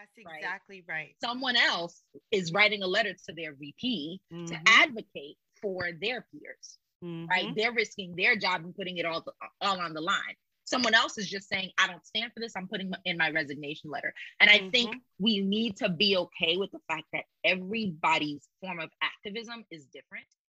That's exactly right. right. Someone else is writing a letter to their VP mm-hmm. to advocate for their peers. Mm-hmm. Right? They're risking their job and putting it all all on the line. Someone else is just saying, I don't stand for this. I'm putting in my resignation letter. And I mm-hmm. think we need to be okay with the fact that everybody's form of activism is different.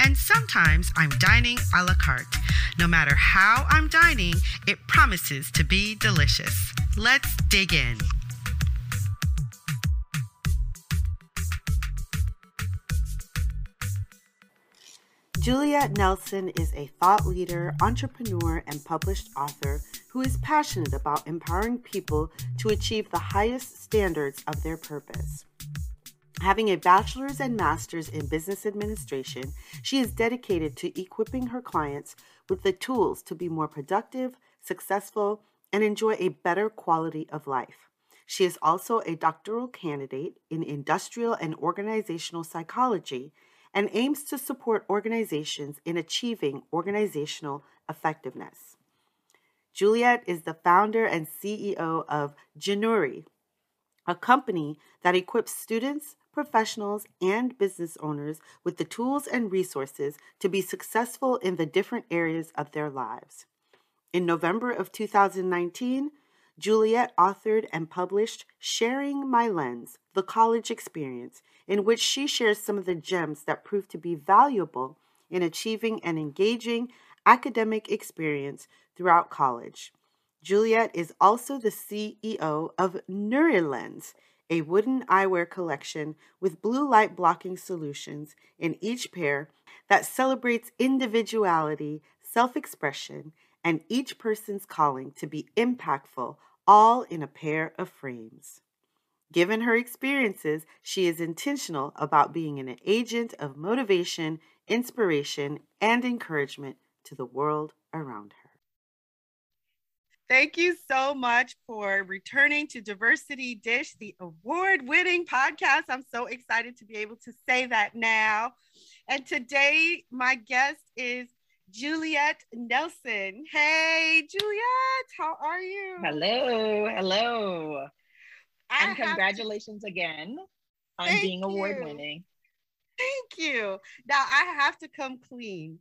and sometimes I'm dining a la carte. No matter how I'm dining, it promises to be delicious. Let's dig in. Juliet Nelson is a thought leader, entrepreneur, and published author who is passionate about empowering people to achieve the highest standards of their purpose. Having a bachelor's and master's in business administration, she is dedicated to equipping her clients with the tools to be more productive, successful, and enjoy a better quality of life. She is also a doctoral candidate in industrial and organizational psychology and aims to support organizations in achieving organizational effectiveness. Juliet is the founder and CEO of Januri, a company that equips students, professionals, and business owners with the tools and resources to be successful in the different areas of their lives. In November of 2019, Juliet authored and published Sharing My Lens The College Experience, in which she shares some of the gems that prove to be valuable in achieving an engaging academic experience throughout college. Juliet is also the CEO of NuriLens, a wooden eyewear collection with blue light blocking solutions in each pair that celebrates individuality, self expression, and each person's calling to be impactful, all in a pair of frames. Given her experiences, she is intentional about being an agent of motivation, inspiration, and encouragement to the world around her. Thank you so much for returning to Diversity Dish, the award winning podcast. I'm so excited to be able to say that now. And today, my guest is Juliet Nelson. Hey, Juliet, how are you? Hello, hello. I and congratulations to... again on Thank being award winning. Thank you. Now, I have to come clean.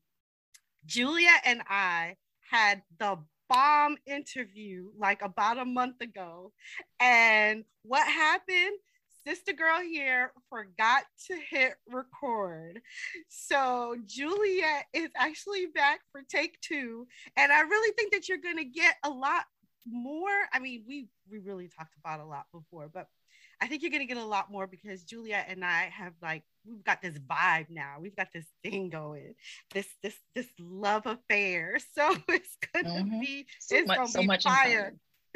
Julia and I had the bomb interview like about a month ago. And what happened? Sister girl here forgot to hit record. So Juliet is actually back for take two. And I really think that you're gonna get a lot more. I mean, we we really talked about a lot before, but I think you're gonna get a lot more because Juliet and I have like we've got this vibe now. We've got this thing going, this this this love affair. So it's gonna mm-hmm. be so it's much, gonna so be much fire.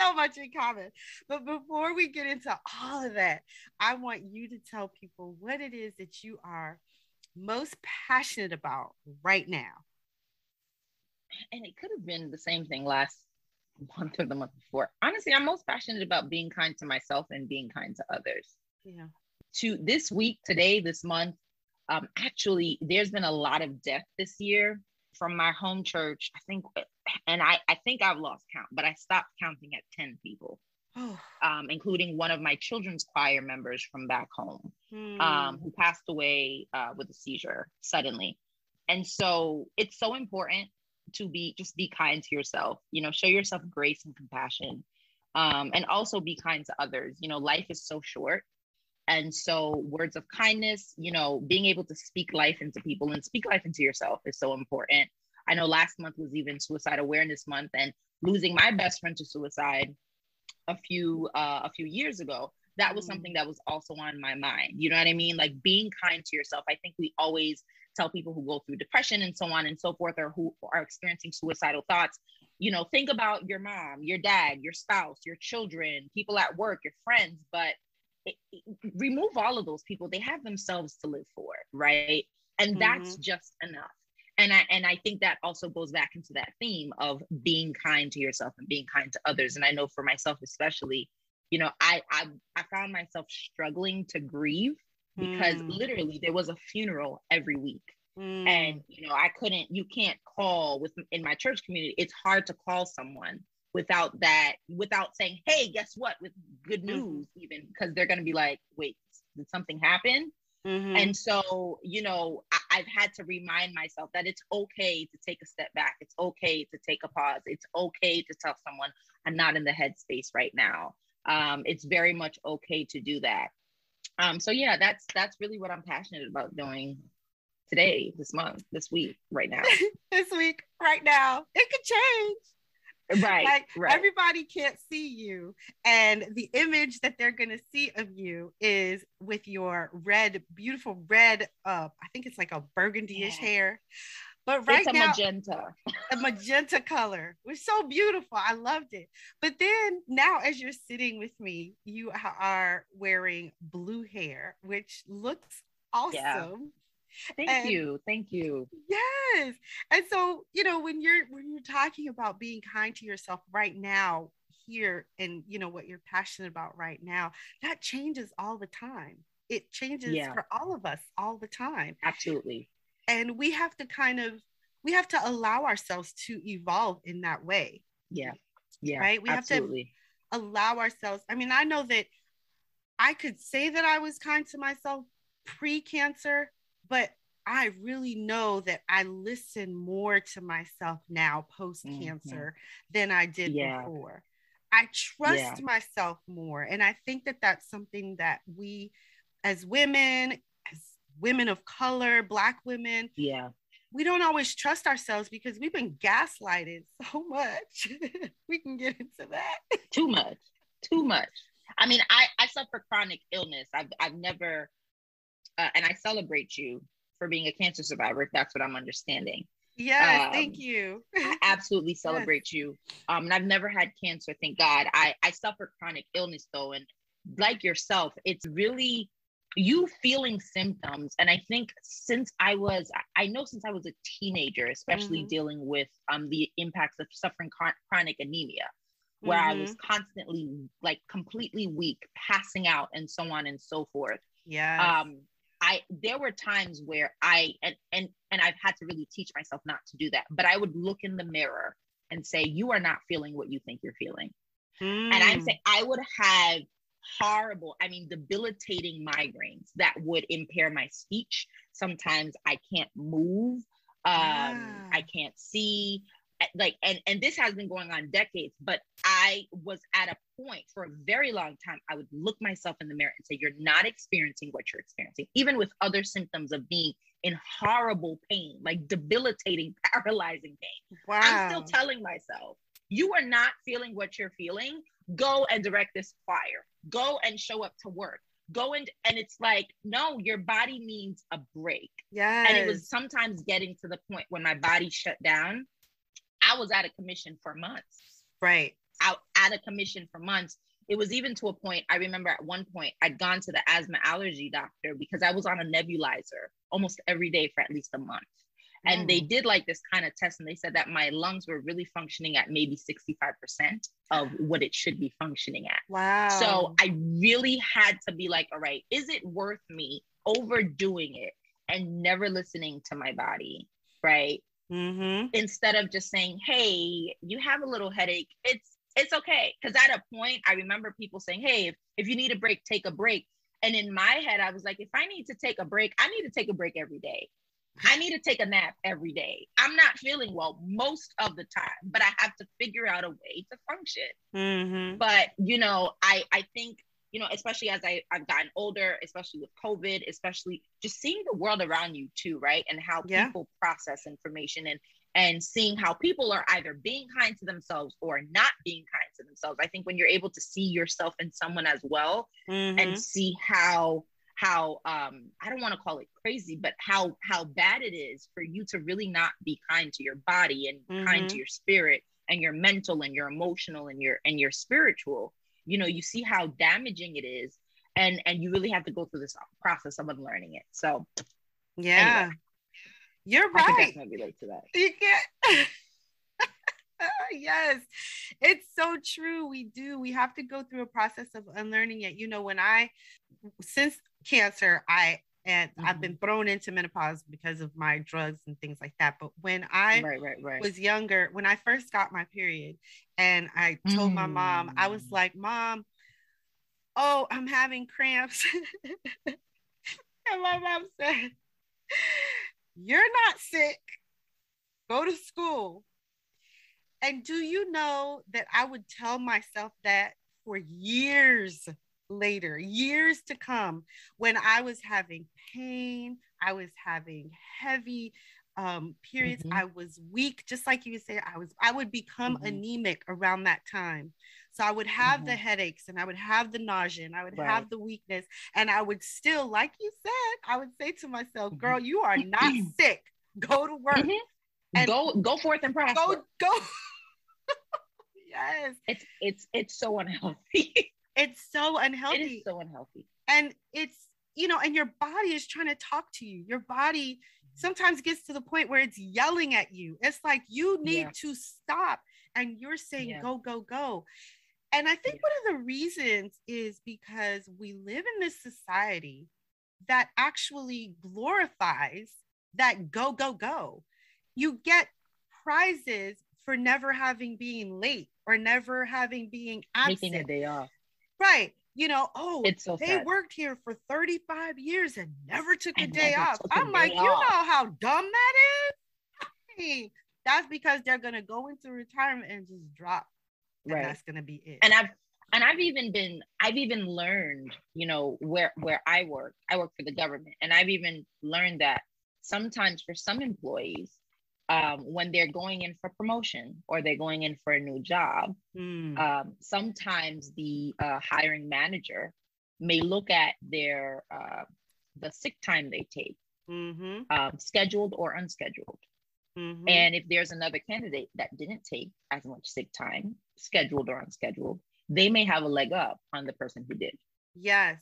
so much in common. But before we get into all of that, I want you to tell people what it is that you are most passionate about right now. And it could have been the same thing last month or the month before. Honestly, I'm most passionate about being kind to myself and being kind to others. Yeah. To this week, today, this month, um, actually, there's been a lot of death this year from my home church. I think, and I, I think I've lost count, but I stopped counting at 10 people. um, including one of my children's choir members from back home, hmm. um, who passed away uh, with a seizure suddenly. And so it's so important to be just be kind to yourself you know show yourself grace and compassion um, and also be kind to others you know life is so short and so words of kindness you know being able to speak life into people and speak life into yourself is so important. I know last month was even suicide awareness month and losing my best friend to suicide a few uh, a few years ago that was mm. something that was also on my mind. You know what i mean? Like being kind to yourself. I think we always tell people who go through depression and so on and so forth or who are experiencing suicidal thoughts you know think about your mom your dad your spouse your children people at work your friends but remove all of those people. They have themselves to live for, right? And that's mm-hmm. just enough. And I and I think that also goes back into that theme of being kind to yourself and being kind to others. And I know for myself especially, you know, I I, I found myself struggling to grieve because mm. literally there was a funeral every week. Mm. And you know, I couldn't, you can't call with in my church community, it's hard to call someone without that, without saying, hey, guess what? With good mm-hmm. news, mm. even because they're gonna be like, wait, did something happen? Mm-hmm. And so, you know, I, have had to remind myself that it's okay to take a step back. It's okay to take a pause. It's okay to tell someone I'm not in the headspace right now. Um, it's very much okay to do that. Um, so yeah, that's that's really what I'm passionate about doing today, this month, this week, right now. this week, right now. It could change. Right. Like right. everybody can't see you. And the image that they're gonna see of you is with your red, beautiful red, uh, I think it's like a burgundy-ish yeah. hair. But right it's a now, magenta. a magenta color was so beautiful. I loved it. But then now, as you're sitting with me, you are wearing blue hair, which looks awesome. Yeah. Thank and, you. Thank you. Yes. And so, you know, when you're when you're talking about being kind to yourself right now, here and you know what you're passionate about right now, that changes all the time. It changes yeah. for all of us all the time. Absolutely. And we have to kind of we have to allow ourselves to evolve in that way. Yeah. Yeah. Right? We absolutely. have to allow ourselves. I mean, I know that I could say that I was kind to myself pre-cancer, but I really know that I listen more to myself now post cancer mm-hmm. than I did yeah. before. I trust yeah. myself more. And I think that that's something that we, as women, as women of color, Black women, yeah, we don't always trust ourselves because we've been gaslighted so much. we can get into that. Too much. Too much. I mean, I, I suffer chronic illness. I've, I've never, uh, and I celebrate you for being a cancer survivor, if that's what I'm understanding. Yeah, um, thank you. I absolutely celebrate yes. you. Um, and I've never had cancer, thank God. I, I suffer chronic illness though, and like yourself, it's really you feeling symptoms. And I think since I was, I know since I was a teenager, especially mm-hmm. dealing with um the impacts of suffering chronic anemia, where mm-hmm. I was mm-hmm. constantly like completely weak, passing out, and so on and so forth. Yeah. Um, I there were times where I and and and I've had to really teach myself not to do that. But I would look in the mirror and say, "You are not feeling what you think you're feeling." Mm. And I'm hmm. saying I would have horrible, I mean, debilitating migraines that would impair my speech. Sometimes I can't move. Um, yeah. I can't see like and and this has been going on decades but i was at a point for a very long time i would look myself in the mirror and say you're not experiencing what you're experiencing even with other symptoms of being in horrible pain like debilitating paralyzing pain. Wow. i'm still telling myself you are not feeling what you're feeling. Go and direct this choir go and show up to work. Go and and it's like no your body needs a break. Yeah and it was sometimes getting to the point when my body shut down I was out of commission for months. Right. Out out of commission for months. It was even to a point, I remember at one point I'd gone to the asthma allergy doctor because I was on a nebulizer almost every day for at least a month. And mm. they did like this kind of test and they said that my lungs were really functioning at maybe 65% of what it should be functioning at. Wow. So I really had to be like, all right, is it worth me overdoing it and never listening to my body? Right mm-hmm. instead of just saying, "Hey, you have a little headache. It's it's okay." Because at a point, I remember people saying, "Hey, if, if you need a break, take a break." And in my head, I was like, if I need to take a break, I need to take a break every day. I need to take a nap every day. I'm not feeling well most of the time, but I have to figure out a way to function. Mm-hmm. But you know, I I think you know, especially as I, I've gotten older, especially with COVID, especially just seeing the world around you too, right? And how yeah. people process information and and seeing how people are either being kind to themselves or not being kind to themselves. I think when you're able to see yourself in someone as well mm-hmm. and see how how um I don't want to call it crazy, but how how bad it is for you to really not be kind to your body and mm-hmm. kind to mm-hmm. your spirit and your mental and your emotional and your and your spiritual you know you see how damaging it is and and you really have to go through this process of unlearning it so yeah anyway, you're right i can definitely relate to that you can't yes, it's so true. We do. We have to go through a process of unlearning it. You know, when I, since cancer, I and mm-hmm. I've been thrown into menopause because of my drugs and things like that. But when I right, right, right. was younger, when I first got my period, and I told mm. my mom, I was mm. like, "Mom, oh, I'm having cramps," and my mom said, "You're not sick. Go to school." And do you know that I would tell myself that for years later, years to come, when I was having pain, I was having heavy um, periods, mm-hmm. I was weak, just like you said, I was, I would become mm-hmm. anemic around that time. So I would have mm-hmm. the headaches and I would have the nausea and I would right. have the weakness. And I would still, like you said, I would say to myself, mm-hmm. girl, you are not sick. Go to work. Mm-hmm. And go go forth and prosper. Go go yes. It's it's it's so unhealthy. it's so unhealthy. It is so unhealthy. And it's you know, and your body is trying to talk to you. Your body sometimes gets to the point where it's yelling at you. It's like you need yeah. to stop and you're saying yeah. go go go. And I think yeah. one of the reasons is because we live in this society that actually glorifies that go go go. You get prizes for never having being late or never having being absent. Taking a day off. Right. You know, oh, it's so they sad. worked here for 35 years and never took a day off. I'm like, you know how dumb that is? I mean, that's because they're gonna go into retirement and just drop. And right. that's gonna be it. And I've and I've even been I've even learned, you know, where where I work, I work for the government, and I've even learned that sometimes for some employees, um, when they're going in for promotion or they're going in for a new job, mm. um, sometimes the uh, hiring manager may look at their uh, the sick time they take, mm-hmm. um, scheduled or unscheduled. Mm-hmm. And if there's another candidate that didn't take as much sick time, scheduled or unscheduled, they may have a leg up on the person who did. Yes.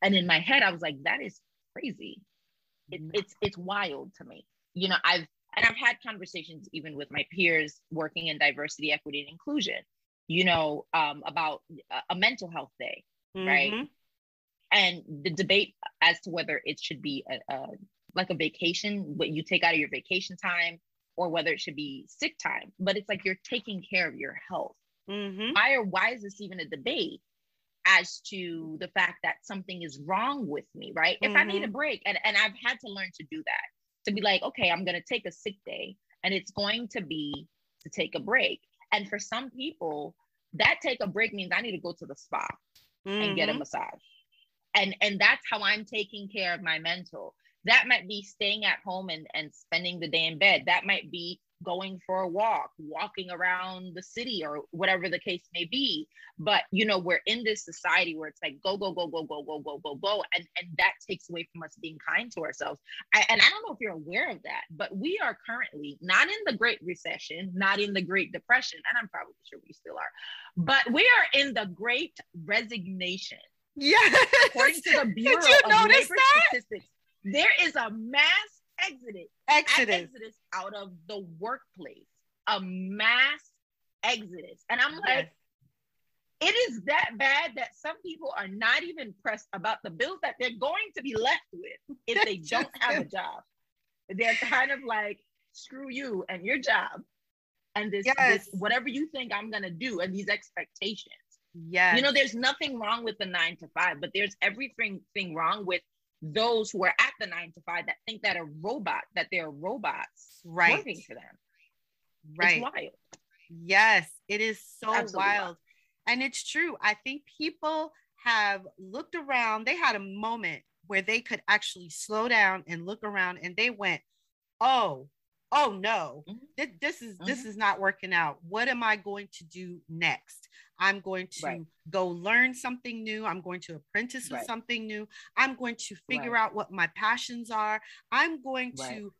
And in my head, I was like, that is crazy. It, mm. it's it's wild to me. You know, I've and I've had conversations even with my peers working in diversity, equity, and inclusion, you know, um, about a mental health day, mm-hmm. right? And the debate as to whether it should be a, a, like a vacation, what you take out of your vacation time, or whether it should be sick time. But it's like you're taking care of your health. Mm-hmm. Why, or why is this even a debate? as to the fact that something is wrong with me, right? Mm-hmm. If I need a mm-hmm. break, and, and I've had to learn to do that to be like, okay, I'm going to take a sick day and it's going to be to take a break. And for some people, that take a break means I need to go to the spa mm-hmm. and get a mm-hmm. massage. And and that's how I'm taking care of my mental. That might be staying at home and, and spending the day in bed. That might be going for a walk, walking around the city or whatever the case may be. But you know, we're in this society where it's like go, go, go, go, go, go, go, go, go. And, and that takes away from us being kind to ourselves. I, and I don't know if you're aware of that, but we are currently not in the Great Recession, not in the Great Depression, and I'm probably sure we still are, but we are in the Great Resignation. Yeah. According to the Bureau of notice Labor that? Statistics, there is a mass exodus, exodus, exodus out of the workplace, a mass exodus. And I'm like, it is that bad that some people are not even pressed about the bills that they're going to be left with if they don't have a job. They're kind of like, screw you and your job. And this, yes. this whatever you think I'm gonna do, and these expectations. Yeah. You know, there's nothing wrong with the nine to five, but there's everything thing wrong with those who are at the nine to five that think that a robot, that they're robots right. working for them. Right. It's wild. Yes, it is so wild. wild. And it's true. I think people have looked around, they had a moment where they could actually slow down and look around and they went, oh, oh no, mm-hmm. this, this is mm-hmm. this is not working out. What am I going to do next? I'm going to right. go learn something new. I'm going to apprentice with right. something new. I'm going to figure right. out what my passions are. I'm going to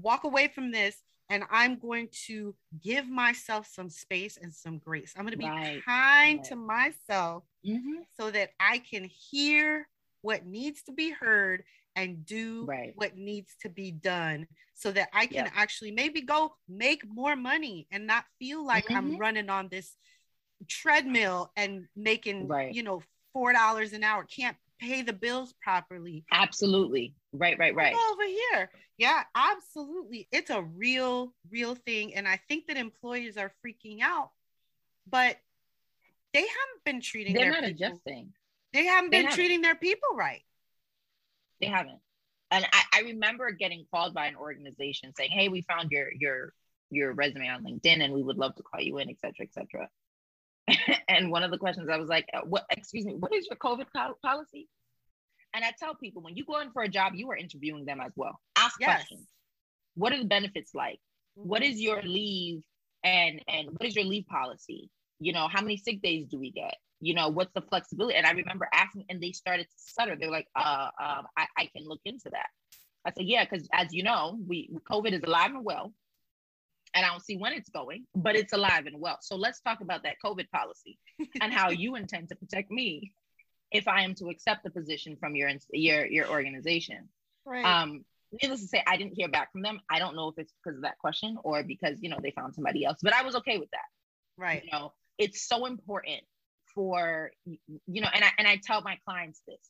walk away from this and I'm going to give myself some space and some grace. I'm going to be kind to myself Mhm. so that I can hear what needs to be heard and do Right. what needs to be done so that I can Yep. actually maybe go make more money and not feel like I'm Mhm. running on this treadmill and making, Right. you know, $4 an hour, can't pay the bills properly. Absolutely. Right, right, right. Over here. Yeah, absolutely. It's a real, real thing. And I think that employers are freaking out, but they haven't been treating They're their not people. adjusting. They haven't They been haven't. treating their people right. They haven't. And I, I remember getting called by an organization saying, Hey, we found your your your resume on LinkedIn and we would love to call you in, et cetera, et cetera. and one of the questions I was like, uh, what excuse me, what is your COVID pol- policy? And I tell people when you go in for a job, you are interviewing them as well. Ask Yes. questions. What are the benefits like? What is your leave and and what is your leave policy? You know, how many sick days do we get? You know, what's the flexibility? And I remember asking, and they started to stutter. They're like, uh, um, I, I can look into that. I said, yeah, because as you know, we COVID is alive and well, and I don't see when it's going, but it's alive and well. So let's talk about that COVID policy and how you intend to protect me if I am to accept the position from your your your organization. Right. Um, needless to say, I didn't hear back from them. I don't know if it's because of that question or because you know they found somebody else, but I was okay with that. right. You know, it's so important for you know, and I and I tell my clients this: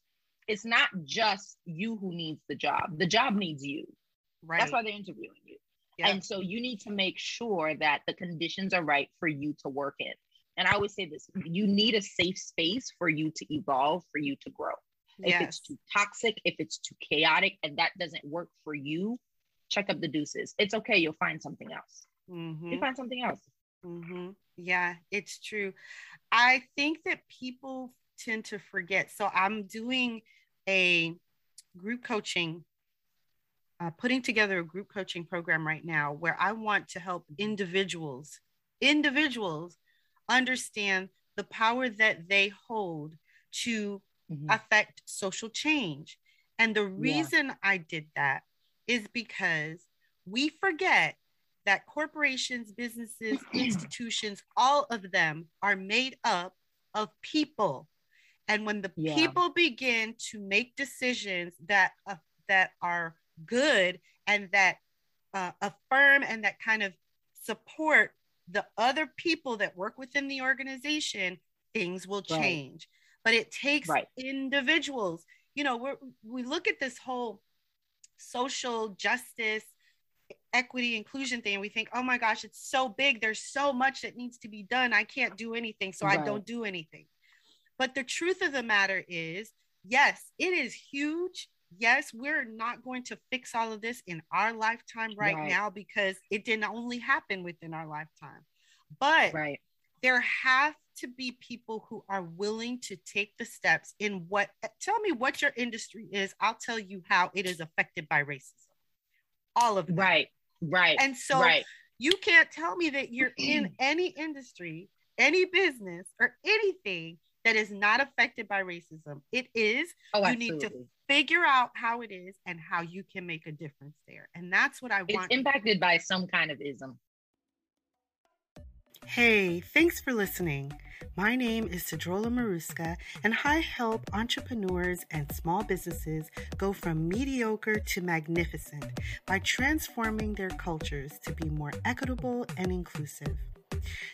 it's not just you who needs the job; the job needs you. Right. That's why they're interviewing you. And so you need to make sure that the conditions are right for you to work in. And I always say this you need a safe space for you to evolve, for you to grow. If yes. it's too toxic, if it's too chaotic, and that doesn't work for you, check up the deuces. It's okay. You'll find something else. Mhm. You'll find something else. hmm Yeah, it's true. I think that people tend to forget. So I'm doing a group coaching, uh, putting together a group coaching program right now where I want to help individuals, individuals understand the power that they hold to Mhm. affect social change. And the reason I did that is because we forget that corporations, businesses, institutions, all of them are made up of people. And when the Yeah. people begin to make decisions that uh, that are good and that uh, affirm and that kind of support the other people that work within the organization, things will Right. change. But it takes Right. individuals. You know, we we look at this whole social justice, equity, inclusion thing, and we think, oh my gosh, it's so big. There's so much that needs to be done. I can't do anything, so I don't do anything. But the truth of the matter is, yes, it is huge. Yes, we're not going to fix all of this in our lifetime right, Right. now because it didn't only happen within our lifetime. But Right. there have to be people who are willing to take the steps in what eh, tell me what your industry is i'll tell you how it is affected by racism all of. Right. Right. and so right. you can't tell me that you're in any industry any business or anything that is not affected by racism it is Oh, you need to absolutely. Figure out how it is and how you can make a difference there and that's what i It's want It's impacted by some kind of ism. Hey, thanks for listening. My name is Cedrola Maruska, and I help entrepreneurs and small businesses go from mediocre to magnificent by transforming their cultures to be more equitable and inclusive.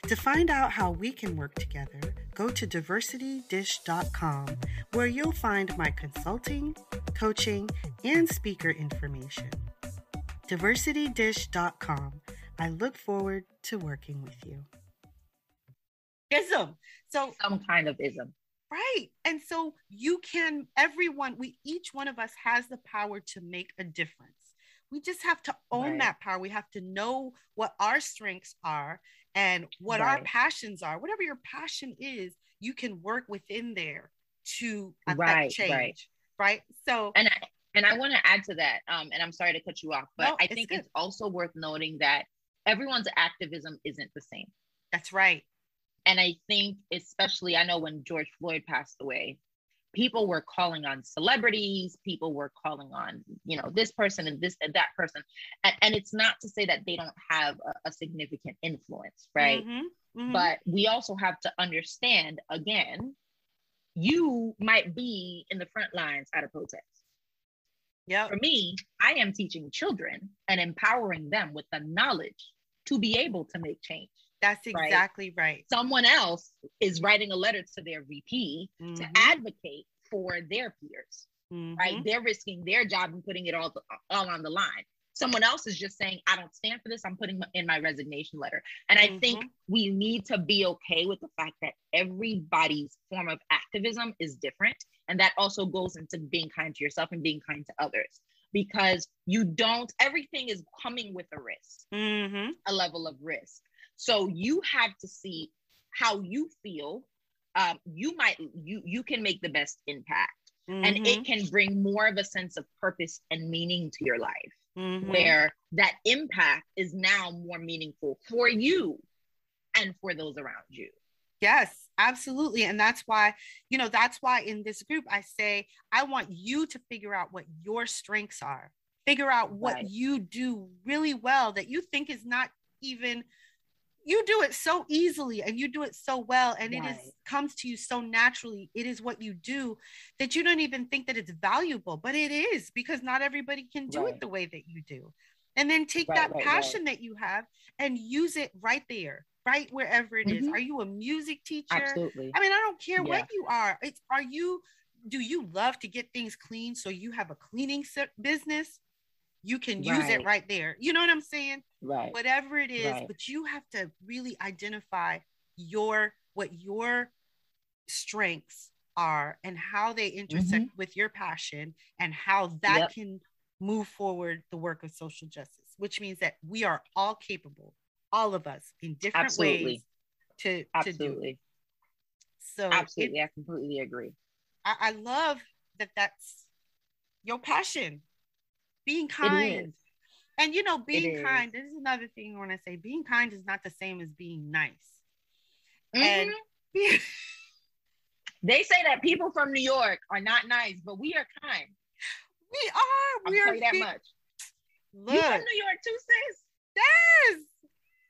To find out how we can work together, go to diversitydish.com, where you'll find my consulting, coaching, and speaker information. Diversitydish.com. I look forward to working with you. ism so Some kind of ism. Right. And so you can, everyone, we each one of us has the power to make a difference. We just have to own Right. that power. We have to know what our strengths are and what our passions are. Whatever your passion is, you can work within there to affect Right, change. right. Right. So, and I and I want to add to that. Um, and I'm sorry to cut you off, but No, I think good. it's also worth noting that everyone's activism isn't the same. that's right. And I think, especially, I know when George Floyd passed away, people were calling on celebrities people were calling on you know this person and this and that person and, and it's not to say that they don't have a, a significant influence right mm-hmm. Mm-hmm. but we also have to understand again you might be in the front lines at a protest yeah for me i am teaching children and empowering them with the knowledge to be able to make change that's exactly right. right. Someone else is writing a letter to their VP mm-hmm. to advocate for their peers, mm-hmm. right? They're risking their job and putting it all, all on the line. Someone else is just saying, I don't stand for this. I'm putting in my resignation letter. And I mm-hmm. think we need to be okay with the fact that everybody's form of activism is different. And that also goes into being kind to yourself and being kind to others because you don't, everything is coming with a risk, mm-hmm. a level of risk. So you have to see how you feel. Um, you might you you can make the best impact, mm-hmm. and it mm-hmm. can bring more of a sense of purpose and meaning to your life, mm-hmm. where that impact is now more meaningful for you and for those around you. Yes, absolutely. And that's why, you know, that's why in this group I say, I want you to figure out what your strengths are. Figure out what right. you do really well that you think is not even you do it so easily and you do it so well and right. it is comes to you so naturally it is what you do that you don't even think that it's valuable but it is because not everybody can do right. it the way that you do and then take right, that passion that you have and use it right there right wherever it mm-hmm. is. are you a music teacher absolutely i mean i don't care yeah. what you are it's are you do you love to get things clean so you have a cleaning business you can use right. it right there. You know what I'm saying? Right. Whatever it is, right. but you have to really identify your what your strengths are and how they intersect mm-hmm. with your passion and how that yep. can move forward the work of social justice, which means that we are all capable, all of us in different Absolutely. ways to, Absolutely. to do it. So Absolutely, it, I completely agree. I, I love that that's your passion being kind. And you know, being kind, this is another thing I want to say. Being kind is not the same as being nice. Mm-hmm. And they say that people from New York are not nice, but we are kind. We are. We I'll are that much. Look. You from New York too, sis? Yes.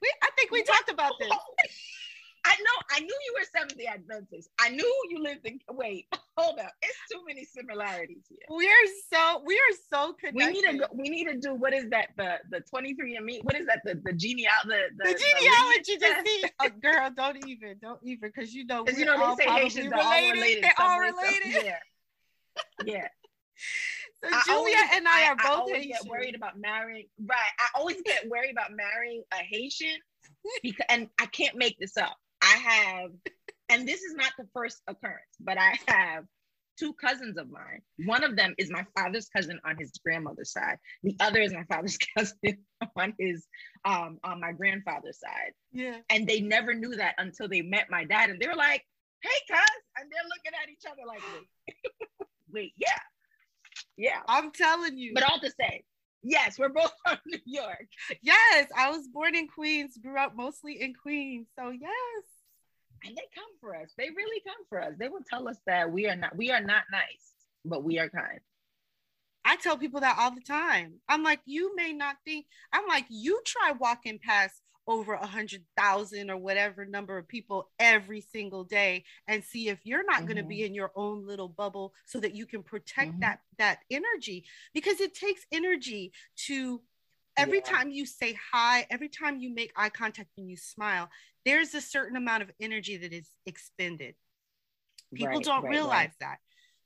We I think we talked about this. I know. I knew you were Seventh Day Adventist. I knew you lived in. Wait, hold up. It's too many similarities here. We are so. We are so connected. We need to. Go, we need to do. What is that? The the twenty three and me. What is that? The the genealogy. The, the, the genealogy. The see, oh, girl, don't even. Don't even. Because you know. Because you know they say Haitians are all related. They're all related. Yeah. Yeah. So I Julia and I, I are both I always Haitian. get worried about marrying. Right. I always get worried about marrying a Haitian because, and I can't make this up. I have, and this is not the first occurrence, but I have two cousins of mine. One of them is my father's cousin on his grandmother's side. The other is my father's cousin on his um on my grandfather's side. Yeah. And they never knew that until they met my dad, and they were like, "Hey, cuz," and they're looking at each other like, "Wait, wait, yeah, yeah." I'm telling you. But all to say, Yes, we're both from New York. Yes, I was born in Queens, grew up mostly in Queens. So yes. And they come for us. They really come for us. They will tell us that we are not we are not nice, but we are kind. I tell people that all the time. I'm like, you may not think, I'm like, you try walking past over a hundred thousand or whatever number of people every single day and see if you're not mm-hmm. going to be in your own little bubble so that you can protect mm-hmm. that that energy because it takes energy to every yeah. time you say hi every time you make eye contact and you smile there's a certain amount of energy that is expended people right, don't right, realize right. that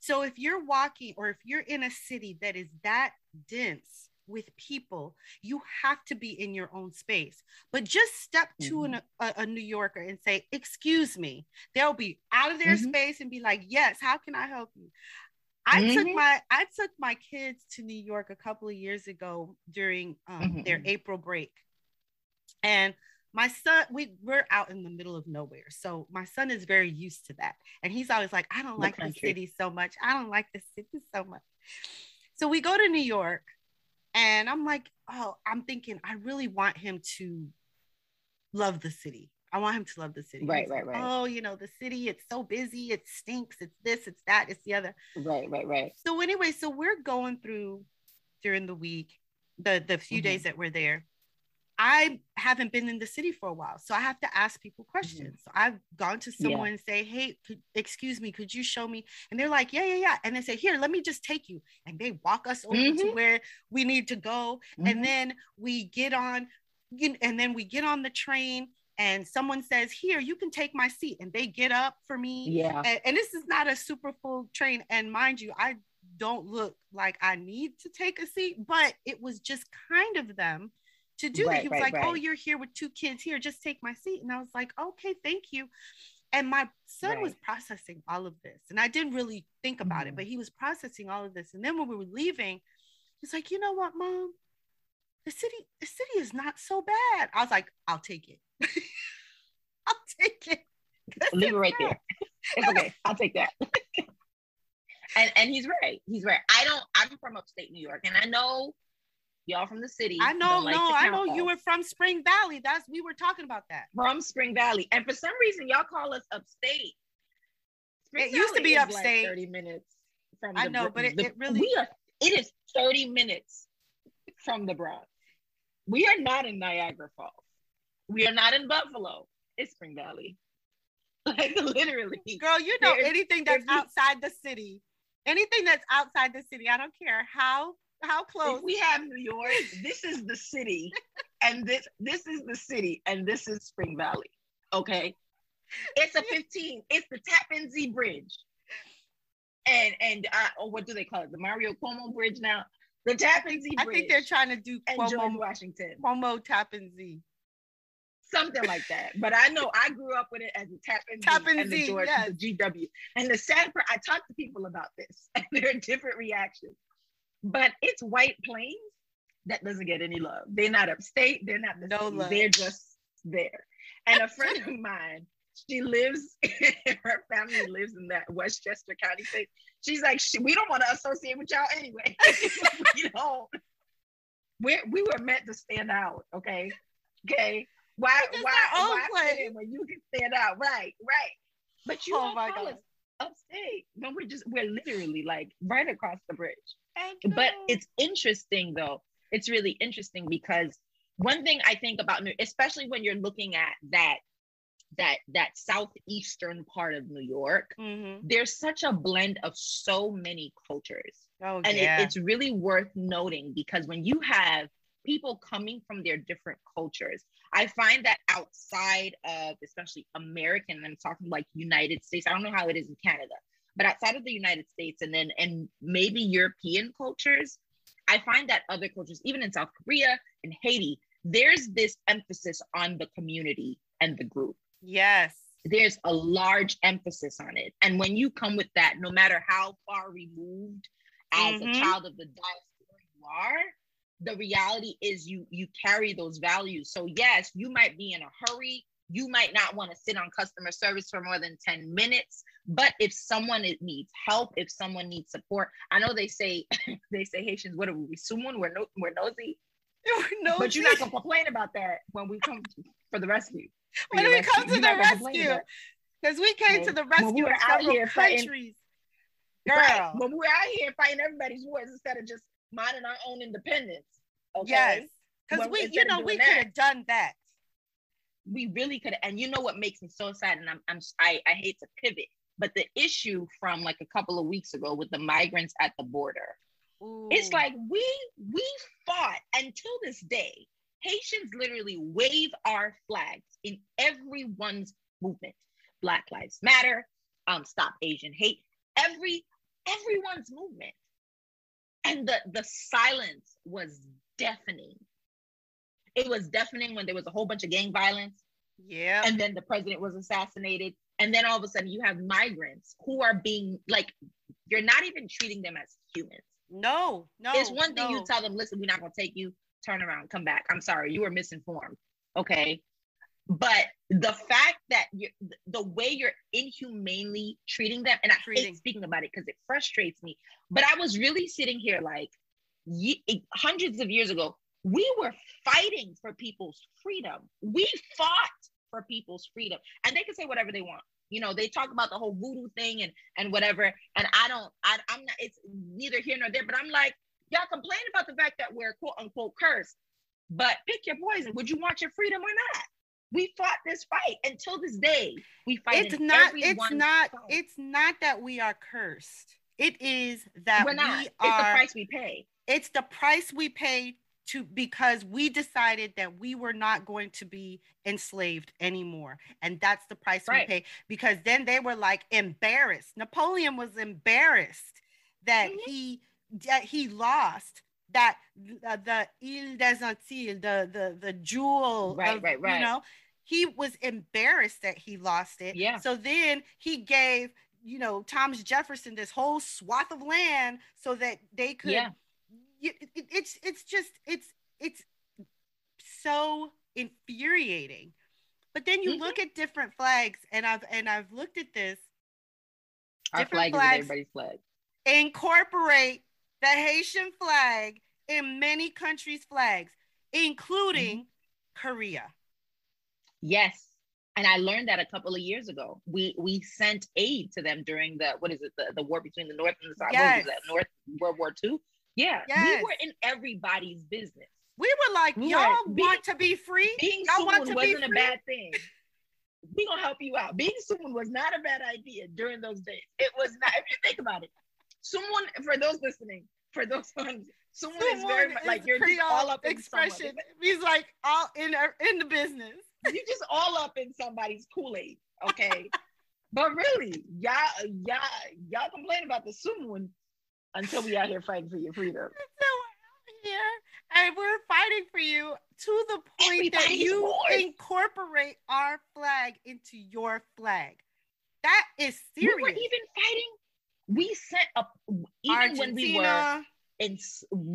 so if you're walking or if you're in a city that is that dense with people, you have to be in your own space. But just step to mm-hmm. an, a, a, New Yorker and say, Excuse me. They'll be out of their mm-hmm. space and be like, Yes, how can I help you? I mm-hmm. took my I took my kids to New York a couple of years ago during um, their mm-hmm. April break, and my son we we're out in the middle of nowhere, so my son is very used to that, and he's always like, I don't like the city so much. I don't like the city so much. So we go to New York, and I'm like, oh, I'm thinking, I really want him to love the city. I want him to love the city. Right, right, right. Oh, you know, the city, it's so busy, it stinks, it's this, it's that, it's the other. Right, right, right. So anyway, so we're going through during the week, the the few Mhm. days that we're there. I haven't been in the city for a while, so I have to ask people Mm-hmm. questions. So I've gone to someone and say, "Hey, could, excuse me, could you show me?" And they're like, "Yeah, yeah, yeah." And they say, "Here, let me just take you." And they walk us over to Mhm. where we need to go, and then we get on, you- and then we get on the train, and someone says, "Here, you can take my seat," and they get up for me, Yeah. and, and this is not a super full train. And mind you i don't look like i need to take a seat but it was just kind of them to do that he was right, like oh you're here with two kids. Here just take my seat. And i was like okay thank you. And my son was processing all of this and i didn't really think about it Mhm. but he was processing all of this. And then when we were leaving he's like you know what mom? The city the city is not so bad. I was like i'll take it i'll take it Leave it right there. It's okay. I'll take that. and and he's right. He's right. I don't. I'm from upstate New York, and I know y'all from the city. I know, like no, I know you were from Spring Valley. That's we were talking about that. from Spring Valley, and for some reason y'all call us upstate. Spring It used to be upstate. Like Thirty minutes from. I know, Bro- but it- the- it really- we are. It is thirty minutes from the Bronx. We are not in Niagara Falls. We are not in Buffalo. It's Spring Valley. Like literally. Girl, you know anything that's outside the city, anything that's outside the city, I don't care how how close. If we have New York, this is the city, and this this is the city, and this is Spring Valley. Okay, it's a 15. It's the Tappan Zee Bridge, and and uh, or what do they call it? The Mario Cuomo Bridge now. The Tappan Zee I think they're trying to do and George Cuomo, Washington, Cuomo Tappan Z. something like that. But I know I grew up with it as the Tappan Zee Tappan and the George, yes. the GW. And the sad part, I talk to people about this, and there are different reactions. But it's White Plains that doesn't get any love. They're not upstate. They're not the No love. They're just there. And a friend of mine, she lives. her family lives in that Westchester County state. She's like, she, we don't want to associate with y'all anyway. we don't. We we were meant to stand out. Okay. Okay. Why why why in when you can stand out? Right. Right. But you Oh all my call God. us upstate. No, we're just we're literally like right across the bridge but it's interesting though it's really interesting because one thing i think about especially when you're looking at that that that southeastern part of new york Mhm. there's such a blend of so many cultures Oh and it- it's really worth noting because when you have people coming from their different cultures i find that outside of especially american i'm talking like united states i don't know how it is in canada but outside of the united states and then and maybe european cultures i find that other cultures even in south korea and haiti there's this emphasis on the community and the group yes. there's a large emphasis on it. And when you come with that, no matter how far removed as Mhm. a child of the diaspora you are, the reality is you you carry those values. So yes, you might be in a hurry. You might not want to sit on customer service for more than 10 minutes. But if someone needs help, if someone needs support, I know they say they say Haitians, what are we? Someone we're no, we're nosy. no, But you're not gonna complain about that when we come for the rescue. for when we come to You're the not gonna complain rescue, because we came to the rescue we were out here fighting- countries. Girl, Right. When we're out here fighting everybody's wars instead of just minding our own independence. Okay. yes, because we, you know, we could have done that. We really could and you know what makes me so sad and I'm, I'm I, I hate to pivot, but the issue from like a couple of weeks ago with the migrants at the border. It's like we we fought until this day. Haitians literally wave our flags in everyone's movement. Black Lives Matter, um, Stop Asian Hate, every everyone's movement. And the the silence was deafening. It was deafening when there was a whole bunch of gang violence. Yeah, and then the president was assassinated. And then all of a sudden you have migrants who are being like you're not even treating them as humans. No, no. it's one thing no. you tell them listen we're not going to take you. Turn around. Come back. I'm sorry. You were misinformed. Okay but the fact that you the way you're inhumanely treating them and i Treating. hate speaking about it because it frustrates me but i was really sitting here like ye- eh, hundreds of years ago we were fighting for people's freedom we fought for people's freedom. And they can say whatever they want. You know, they talk about the whole voodoo thing and and whatever. And I don't, I, I'm not, it's neither here nor there, but I'm like, y'all complain about the fact that we're quote unquote cursed, but pick your poison. Would you want your freedom or not? We fought this fight until this day. We fight. It's not. It's not. It's not that we are cursed. It is that we're not. we it's are. the price we pay. It's the price we pay to because we decided that we were not going to be enslaved anymore and that's the price Right. we pay because then they were like embarrassed napoleon was embarrassed that Mhm. he that he lost that uh, the Ile des Antilles, the the the jewel Right, of, right, right. you know he was embarrassed that he lost it Yeah. so then he gave you know thomas jefferson this whole swath of land so that they could Yeah. it, it- it's it's just it's it's so infuriating but then you Mhm. look at different flags and i've and i've looked at this Our flag is everybody's flag. incorporate the haitian flag in many countries flags including Mm-hmm. korea Yes. And I learned that a couple of years ago. We we sent aid to them during the what is it, the, the war between the North and the South. Yes. that? North World War II? Yeah. Yes. We were in everybody's business. we were like We y'all were- want to be free Being y'all want to be wasn't a bad thing. We gonna help you out. Being someone was not a bad idea during those days. It was not. If you think about it, someone for those listening, for those ones, Sumun is very Someone much like you're all up in expression someone. he's like all in uh, in the business you just all up in somebody's Kool-Aid, okay? but really, y'all, y'all, y'all complain about the Sumun until we out here fighting for your freedom. So we're out here and we're fighting for you to the point that you incorporate our flag into your flag. That is serious. We were even fighting. We sent up even when we were Argentina, in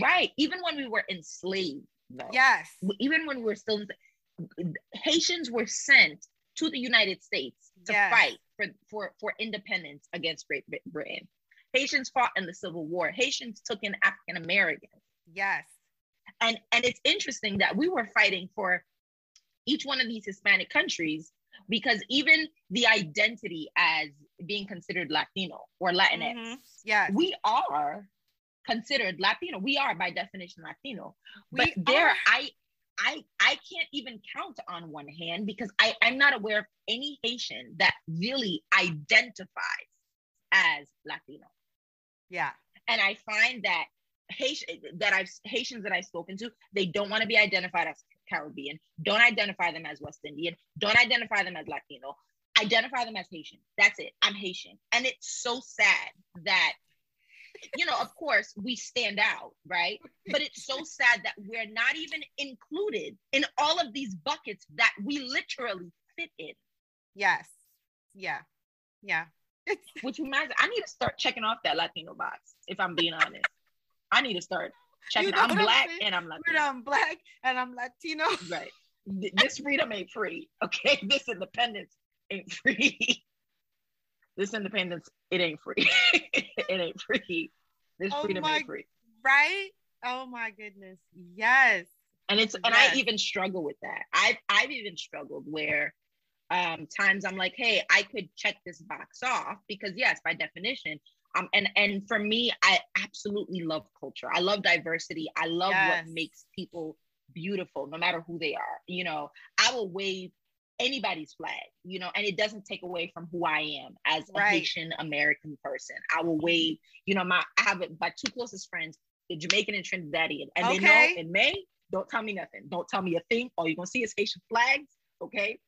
right, even when we were enslaved, though. yes, Even when we were still Haitians were sent to the United States to Yes. fight for, for, for independence against Great Britain. Haitians fought in the Civil War. Haitians took in African Americans. yes, and and it's interesting that we were fighting for each one of these hispanic countries because even the identity as being considered latino or latinx Mhm. yes. we are considered latino we are by definition latino but We there are. i i i can't even count on one hand because i i'm not aware of any haitian that really identifies as latino Yeah, and I find that Haitian that I've Haitians that I've spoken to, they don't want to be identified as Caribbean, don't identify them as West Indian, don't identify them as Latino, identify them as Haitian. That's it. I'm Haitian. And it's so sad that, you know, of course we stand out, right? But it's so sad that we're not even included in all of these buckets that we literally fit in. yes, yeah, yeah. Which reminds I need to start checking off that Latino box, if I'm being honest. I need to start checking. know I'm what I'm black and I'm Latino. I'm black and I'm Latino. Right. This freedom ain't free. Okay. This independence ain't free. This independence, it ain't free. it ain't free. This Oh freedom my- ain't free. Right? Oh my goodness. Yes. And it's and I even struggle with that. I've I've even struggled where um times I'm like, hey, I could check this box off because yes, by definition, um and and for me, I absolutely love culture. I love diversity. I love Yes. what makes people beautiful, no matter who they are. You know, I will wave anybody's flag, you know, and it doesn't take away from who I am as a Right. Haitian American person. I will mm-hmm. wave, you know, my I have my two closest friends, the Jamaican and Trinidadian, and they know in May, don't tell me nothing. Don't tell me a thing. All you're gonna see is Haitian flags, okay?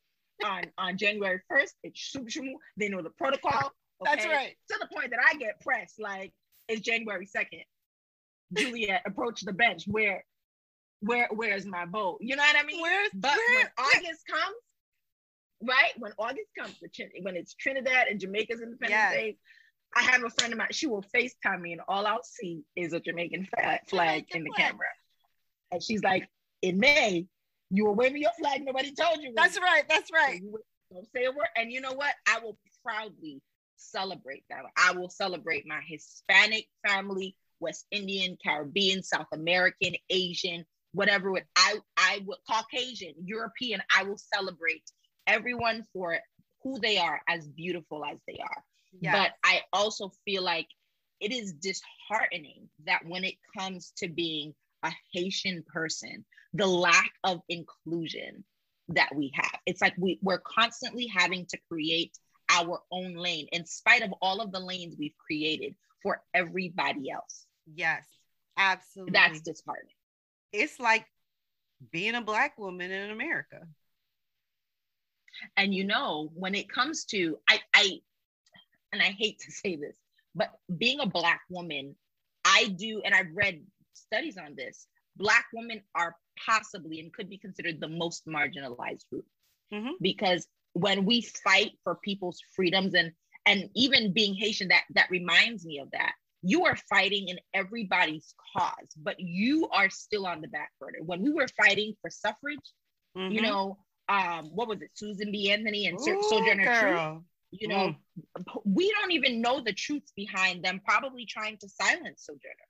on on January 1st, it's shoo. They know the protocol. That's right. To the point that I get pressed like it's January 2nd. Juliet approached the bench. Where where where's my boat? You know what I mean? Where's But where, when August comes, right? When August comes, when it's Trinidad and Jamaica's Independence Yes. Day, I have a friend of mine. She will FaceTime me, and all I'll see is a Jamaican flag, flag in the flag. camera. And she's like, "In May, you were waving your flag. Nobody told you." That's right. That's right. would- Don't say a word. And you know what? I will proudly celebrate that. I will celebrate my Hispanic family, West Indian, Caribbean, South American, Asian, whatever. It, I I will Caucasian, European. I will celebrate everyone for who they are, as beautiful as they are. Yes. But I also feel like it is disheartening that when it comes to being a Haitian person, the lack of inclusion that we have. It's like we, we're constantly having to create our own lane in spite of all of the lanes we've created for everybody else. yes, absolutely. That's disheartening. it's like being a black woman in America. And you know, when it comes to I I and I hate to say this, but being a black woman, I do, and I've read studies on this. Black women are possibly and could be considered the most marginalized group Mhm. because when we fight for people's freedoms and and even being Haitian, that that reminds me of that. You are fighting in everybody's cause, but you are still on the back burner. When we were fighting for suffrage, you Mhm. know, um, what was it, Susan B. Anthony and Ooh, Sojourner Truth? You know, we don't even know the truths behind them probably trying to silence Sojourner.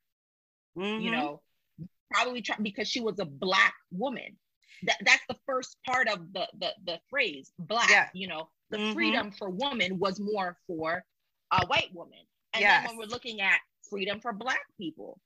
You Mhm. know, probably try, because she was a black woman. That, that's the first part of the the, the phrase black. Yeah. You know, the Mhm. freedom for woman was more for a white woman. And Yes. then when we're looking at freedom for black people,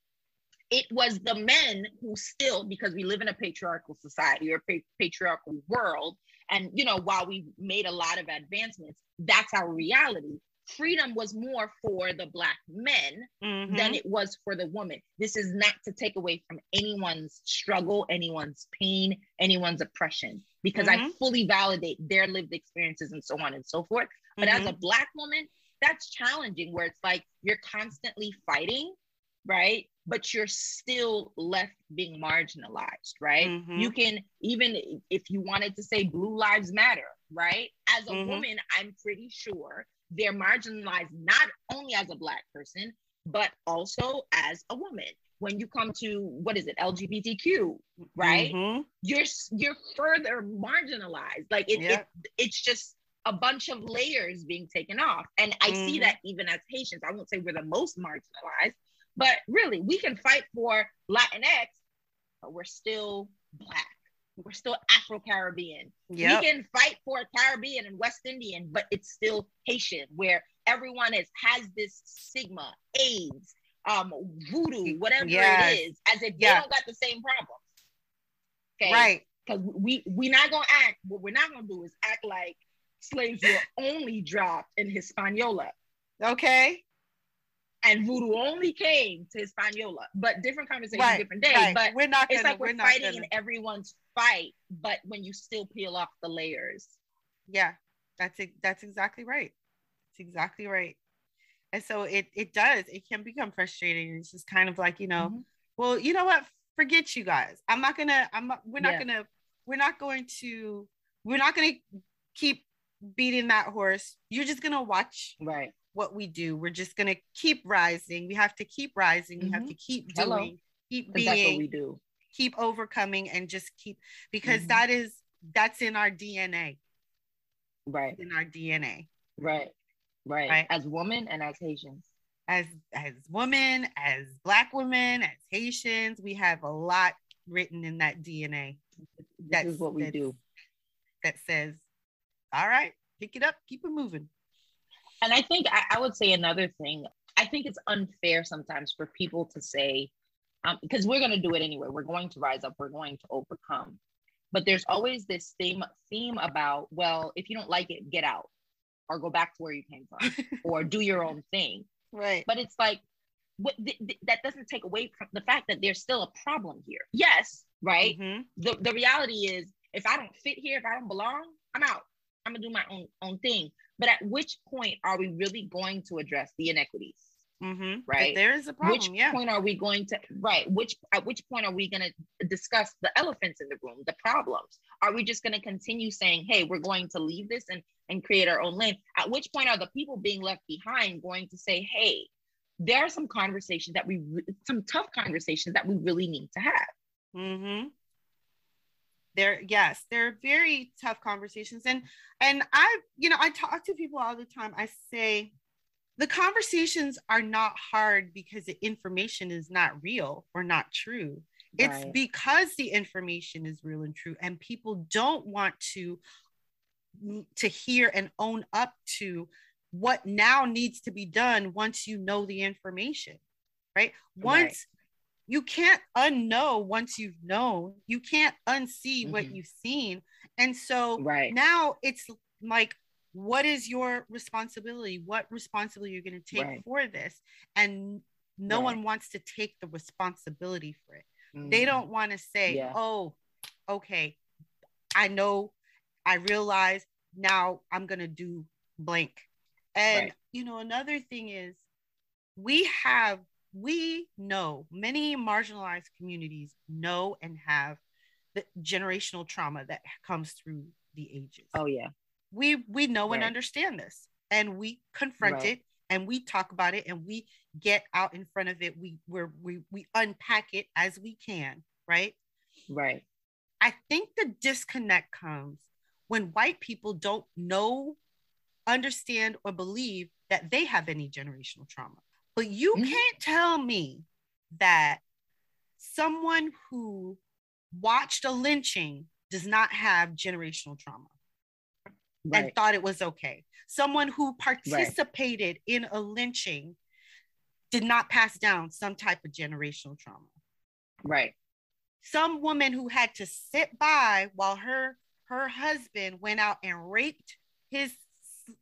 it was the men who still, because we live in a patriarchal society or pa- patriarchal world, and you know, while we made a lot of advancements, that's our reality. Freedom was more for the black men Mhm. than it was for the woman. This is not to take away from anyone's struggle, anyone's pain, anyone's oppression, because I Mhm. fully validate their lived experiences and so on and so forth. But as Mhm. a black woman, that's challenging where it's like you're constantly fighting, right? But you're still left being marginalized, right? Mhm. You can, even if you wanted to say Blue Lives Matter, right? As a Mhm. woman, I'm pretty sure they're marginalized not only as a black person, but also as a woman. When you come to what is it, LGBTQ, right? Mhm. You're you're further marginalized. Like it, Yeah. it it's just a bunch of layers being taken off. And I see Mhm. that even as Haitians. I won't say we're the most marginalized, but really we can fight for Latinx, but we're still black. We're still Afro Caribbean. Yep. We can fight for Caribbean and West Indian, but it's still Haitian, where everyone is has this stigma, AIDS, um, voodoo, whatever Yes. it is, as if Yeah. they don't got the same problems. Okay. Right. Because we we're not gonna act. What we're not gonna do is act like slaves were only dropped in Hispaniola Okay. And voodoo only came to Hispaniola. But different conversation, Right. different day. right. But we're not it's gonna. like we're, we're fighting gonna. in everyone's fight, but when you still peel off the layers. yeah that's it that's exactly right it's exactly right and so it it does it can become frustrating it's just kind of like you know Mhm. well you know what forget you guys i'm not gonna i'm not we're not Yeah. gonna we're not going to we're not gonna keep beating that horse you're just gonna watch Right. What we do we're just gonna keep rising we have to keep rising we have Mhm. to keep Hello. doing keep Because that's what being we do. keep overcoming and just keep because Mhm. that is that's in our dna Right. in our dna Right. Right. Right. As women and as Haitians. as as women, as black women, as Haitians, we have a lot written in that DNA This That's- is what we do. that says, "All right, pick it up, keep it moving." And I think I, I would say another thing. I think it's unfair sometimes for people to say, um, because we're going to do it anyway. We're going to rise up. We're going to overcome. But there's always this theme theme about, well, if you don't like it, get out, or go back to where you came from, or do your own thing. right. But it's like, what th- th- that doesn't take away from the fact that there's still a problem here. Yes, right. Mhm. The the reality is, if I don't fit here, if I don't belong, I'm out. I'm gonna do my own own thing. But at which point are we really going to address the inequities? Mhm. But Right. there is a problem. which yeah. point are we going to right? Which at which point are we going to discuss the elephants in the room, the problems? Are we just going to continue saying, "Hey, we're going to leave this and and create our own lane"? At which point are the people being left behind going to say, "Hey, there are some conversations that we some tough conversations that we really need to have." Mm-hmm. There, yes, they're very tough conversations, and and I, you know, I talk to people all the time. I say, the conversations are not hard because the information is not real or not true. It's Right. because the information is real and true, and people don't want to mm, to hear and own up to what now needs to be done once you know the information right once right. You can't unknow once you've known you can't unsee mm-hmm. what you've seen and so right now it's like what is your responsibility what responsibility you're going to take right. for this and no right. one wants to take the responsibility for it mm-hmm. they don't want to say yeah. oh okay i know i realize now i'm going to do blank and right. you know another thing is we have we know many marginalized communities know and have the generational trauma that comes through the ages. Oh yeah. We we know right. and understand this and we confront right. it and we talk about it and we get out in front of it. We we we we unpack it as we can right? Right. I think the disconnect comes when white people don't know understand or believe that they have any generational trauma but you mm-hmm. can't tell me that someone who watched a lynching does not have generational trauma right. and thought it was okay. Someone who participated right. in a lynching did not pass down some type of generational trauma. Right. Some woman who had to sit by while her her husband went out and raped his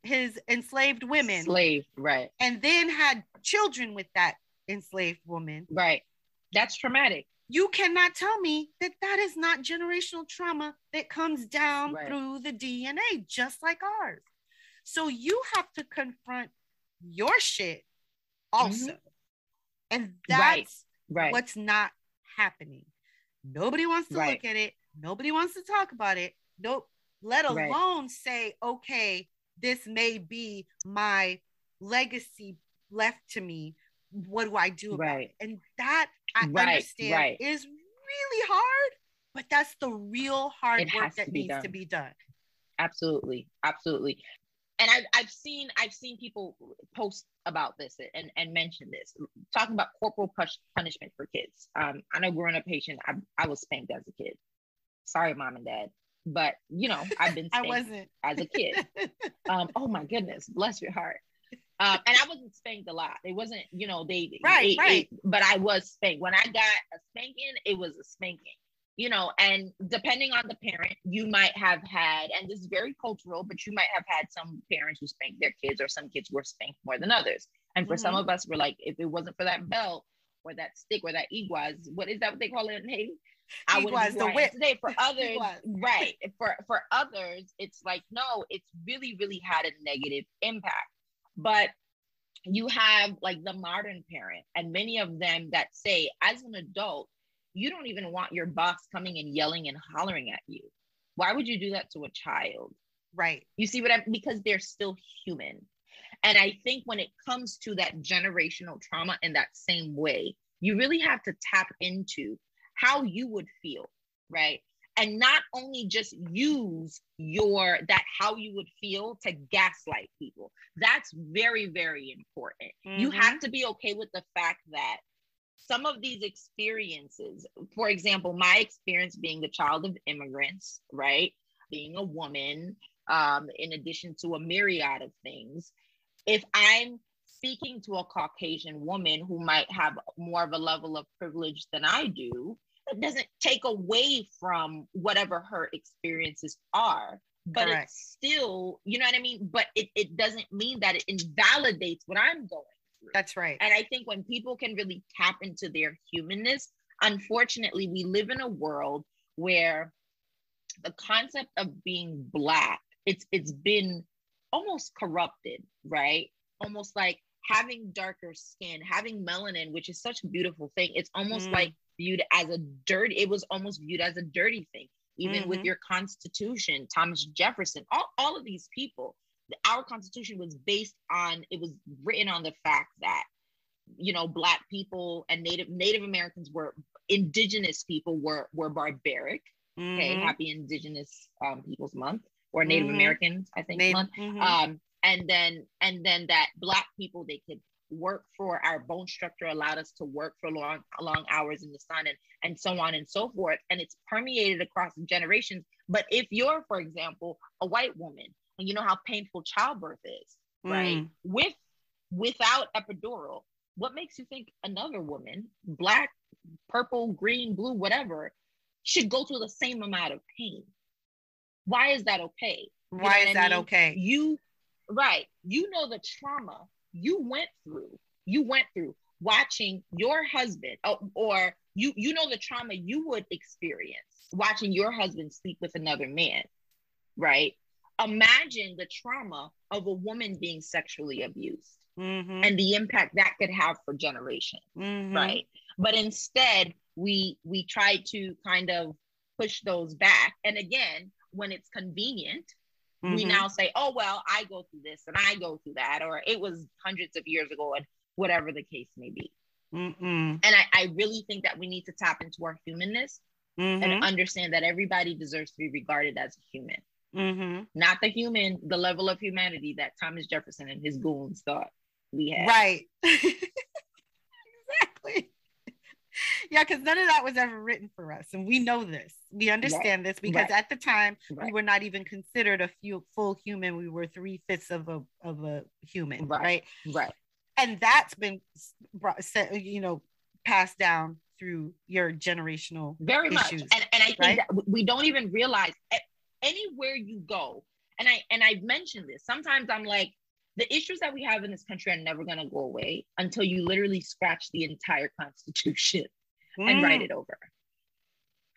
his enslaved women. Slave, right. And then had children with that enslaved woman. Right. That's traumatic you cannot tell me that that is not generational trauma that comes down right. through the DNA, just like ours. So you have to confront your shit also. Mm-hmm. And that's right. Right. what's not happening. Nobody wants to look at it. Nobody wants to talk about it. Nope. Let alone say, okay, this may be my legacy left to me what do I do about right. it? And that I right, understand right. is really hard, but that's the real hard it work that needs done. to be done. Absolutely, absolutely. And I've, I've seen I've seen people post about this and, and mention this, talking about corporal push, punishment for kids. Um, I know growing up Haitian, I, I was spanked as a kid. Sorry, mom and dad, but you know I've been spanked I wasn't. as a kid. um, oh my goodness, bless your heart. Um, and I wasn't spanked a lot. It wasn't, you know, they right, right. but I was spanked. When I got a spanking, it was a spanking, you know. And depending on the parent, you might have had, and this is very cultural, but you might have had some parents who spanked their kids, or some kids were spanked more than others. And for mm-hmm. some of us, we're like, if it wasn't for that belt or that stick or that iguaz, what is that? What they call it in Haiti? I would was the whip. Today for others, right? For for others, it's like no, it's really really had a negative impact but you have like the modern parent, and many of them that say, as an adult, you don't even want your boss coming and yelling and hollering at you. Why would you do that to a child? Right. You see what I'm because they're still human. And I think when it comes to that generational trauma in that same way, you really have to tap into how you would feel, right? and not only just use your that how you would feel to gaslight people that's very very important mm-hmm. you have to be okay with the fact that some of these experiences for example my experience being the child of immigrants right being a woman um, in addition to a myriad of things if i'm speaking to a caucasian woman who might have more of a level of privilege than i do it doesn't take away from whatever her experiences are but Correct. it's still you know what i mean but it, it doesn't mean that it invalidates what i'm going through that's right and i think when people can really tap into their humanness unfortunately we live in a world where the concept of being black it's it's been almost corrupted right almost like having darker skin having melanin which is such a beautiful thing it's almost mm. like viewed as a dirty it was almost viewed as a dirty thing even mm-hmm. with your constitution thomas jefferson all, all of these people our constitution was based on it was written on the fact that you know black people and native native americans were indigenous people were were barbaric mm-hmm. okay happy indigenous um, people's month or native mm-hmm. americans i think native, month mm-hmm. um and then and then that black people they could work for our bone structure allowed us to work for long long hours in the sun and and so on and so forth and it's permeated across generations but if you're for example a white woman and you know how painful childbirth is right Mm. with without epidural what makes you think another woman black purple green blue whatever should go through the same amount of pain why is that okay You Why is that mean? okay? you right you know the trauma you went through you went through watching your husband or, or you you know the trauma you would experience watching your husband sleep with another man right imagine the trauma of a woman being sexually abused Mm-hmm. and the impact that could have for generations Mhm. right but instead we we try to kind of push those back and again when it's convenient we Mhm. now say, oh, well, I go through this and I go through that, or it was hundreds of years ago, and whatever the case may be. Mm-mm. And I, I really think that we need to tap into our humanness Mhm. and understand that everybody deserves to be regarded as a human, Mhm. not the human, the level of humanity that Thomas Jefferson and his goons thought we had. Right. Yeah, because none of that was ever written for us. And we know this. We understand this because Right. at the time we were not even considered a few, full human. We were three fifths of a of a human. Right. Right. Right. And that's been brought, you know, passed down through your generational Very much. And, and I think right? that we don't even realize anywhere you go, and I and I've mentioned this. Sometimes I'm like, the issues that we have in this country are never gonna go away until you literally scratch the entire constitution and write Mm, it over.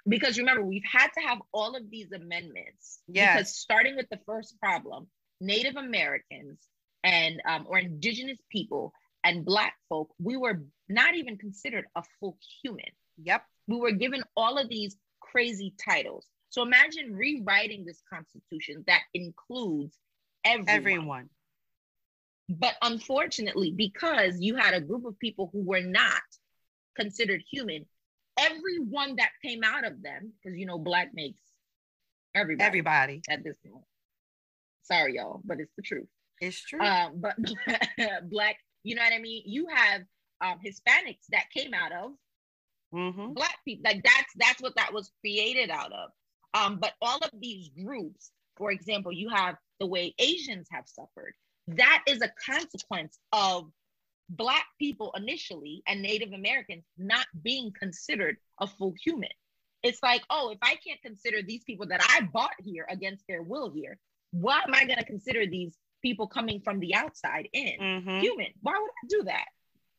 Because remember, we've had to have all of these amendments. Yes. Because starting with the first problem, Native Americans and um, or indigenous people and black folk, we were not even considered a full human Yep. we were given all of these crazy titles. So imagine rewriting this constitution that includes everyone. Everyone. But unfortunately, because you had a group of people who were not considered human, everyone that came out of them, because you know, black makes everybody, Everybody. at this point. Sorry, y'all, but it's the truth. It's true. Um, but black, you know what I mean? You have um, Hispanics that came out of Mhm. black people like that's that's what that was created out of um but all of these groups for example you have the way asians have suffered that is a consequence of black people initially and native americans not being considered a full human it's like oh if i can't consider these people that i bought here against their will here why am i going to consider these people coming from the outside in Mhm. human. Why would I do that?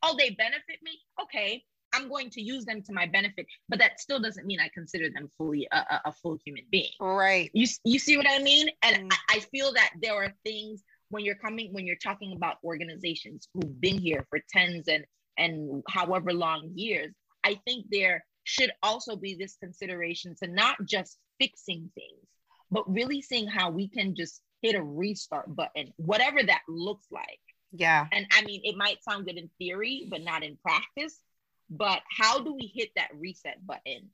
Oh, they benefit me. Okay, I'm going to use them to my benefit, but that still doesn't mean I consider them fully a, a, a full human being. Right. You you see what I mean? And Mm. I, I feel that there are things when you're coming when you're talking about organizations who've been here for tens and and however long years. I think there should also be this consideration to not just fixing things, but really seeing how we can just hit a restart button, whatever that looks like. Yeah. And I mean, it might sound good in theory, but not in practice. But how do we hit that reset button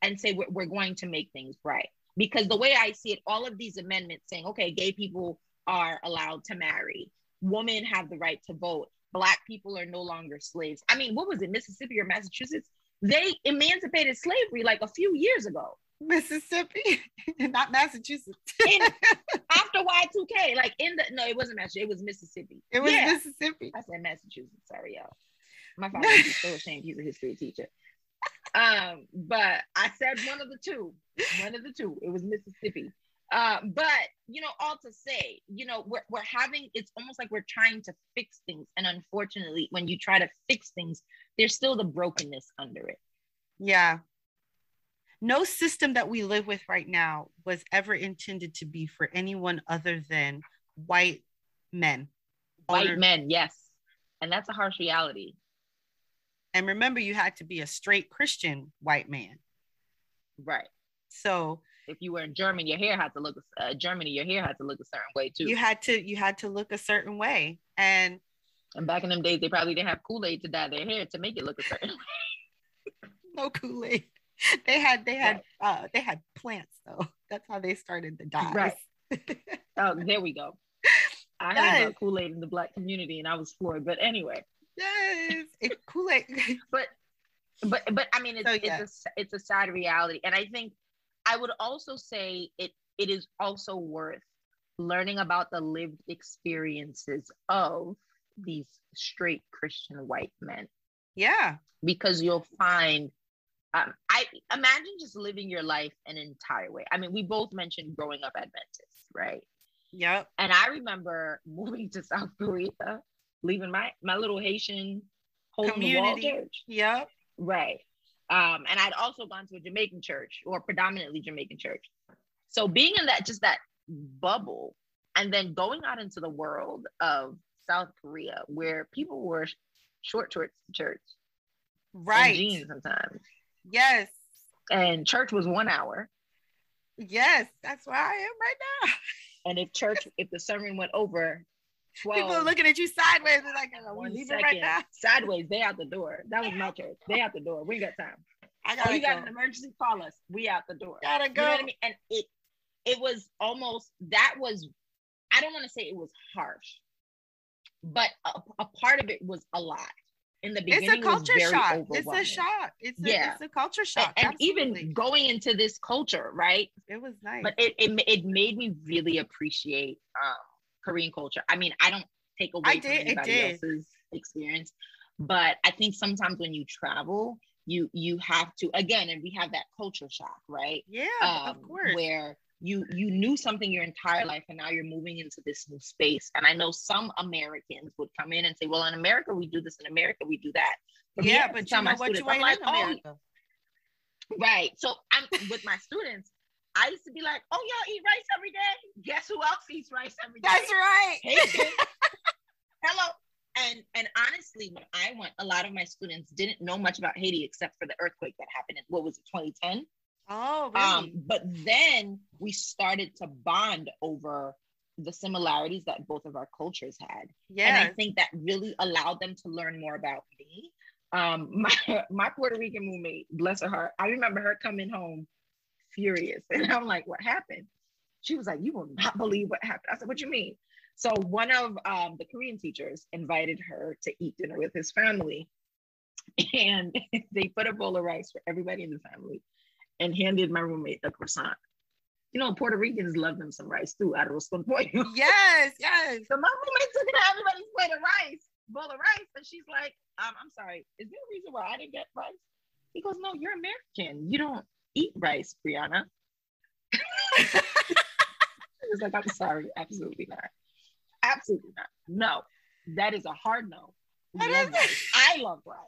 and say we're, we're going to make things right? Because the way I see it, all of these amendments saying, okay, gay people are allowed to marry, women have the right to vote, black people are no longer slaves. I mean, what was it, Mississippi or Massachusetts? They emancipated slavery like a few years ago. Mississippi, not Massachusetts. In, after Y2K, like in the no, it wasn't Massachusetts, it was Mississippi. It was Yeah. Mississippi. I said Massachusetts. Sorry, y'all. My father is so ashamed he's a history teacher. Um, but I said one of the two. One of the two. It was Mississippi. Um, but you know, all to say, you know, we're we're having it's almost like we're trying to fix things. And unfortunately, when you try to fix things, there's still the brokenness under it. Yeah. No system that we live with right now was ever intended to be for anyone other than white men. White men, yes. And that's a harsh reality. And remember, you had to be a straight Christian white man. Right. So If you were in Germany, your hair had to look uh, Germany, your hair had to look a certain way too. you had to you had to look a certain way. And and back in them days, they probably didn't have Kool-Aid to dye their hair to make it look a certain way. no Kool-Aid. They had they had uh they had plants though. That's how they started the dye. Right. Oh, there we go. I heard Yes. about Kool Aid in the black community, and I was floored. But anyway, yes, it Kool-Aid. but but but I mean it's So, yeah. it's a it's a sad reality. And I think I would also say it it is also worth learning about the lived experiences of these straight Christian white men yeah. because you'll find um, I imagine just living your life an entire way. I mean, we both mentioned growing up Adventist, right? Yep. And I remember moving to South Korea, leaving my my little Haitian hole in the wall Community. church, Yep. right? Um, and I'd also gone to a Jamaican church or predominantly Jamaican church. So being in that just that bubble, and then going out into the world of South Korea, where people wore short shorts to church, Right. jeans sometimes, Yes. and church was one hour. Yes. That's where I am right now. And if church, if the sermon went over 12, People are looking at you sideways. They're like, "Are we one leaving right now?" sideways, they out the door. That was my church. They out the door. We ain't got time. I Oh, gotta you got an emergency? Call us. We out the door. Gotta You go. know what I mean? And it it was almost that was I don't want to say it was harsh, but a, a part of it was a lot. In the beginning, It's a it was culture very shock. It's a shock. It's a, Yeah. it's a culture shock. and Absolutely. even going into this culture, right? it was nice. But it, it it made me really appreciate um, Korean culture. I mean, I don't take away I from did, it anybody did. else's experience, but I think sometimes when you travel, you you have to again, and we have that culture shock, right? yeah, of um, course. where you you knew something your entire life and now you're moving into this new space and i know some americans would come in and say well in america we do this in america we do that For yeah, but you know what? students, You ain't like, in "Oh, America. right so i'm with my students i used to be like oh y'all eat rice every day guess who else eats rice every day That's right. Haitians. hello and and honestly when i went a lot of my students didn't know much about haiti except for the earthquake that happened in what was it 2010 Oh, really? Um, but then we started to bond over the similarities that both of our cultures had. And I think that really allowed them to learn more about me. Um, my, my Puerto Rican roommate, bless her heart, I remember her coming home furious. And I'm like, what happened? She was like, you will not believe what happened. I said, what do you mean? So one of um, the Korean teachers invited her to eat dinner with his family. And they put a bowl of rice for everybody in the family and handed my roommate a croissant. You know, Puerto Ricans love them some rice too, arroz con pollo. yes, yes. So my roommate took it to everybody's plate of rice, bowl of rice, and she's like, um, I'm sorry, is there a reason why I didn't get rice? He goes, No, you're American. You don't eat rice, Brianna. He was like, I'm sorry, absolutely not. Absolutely not. No, that is a hard no. Love is- I love rice.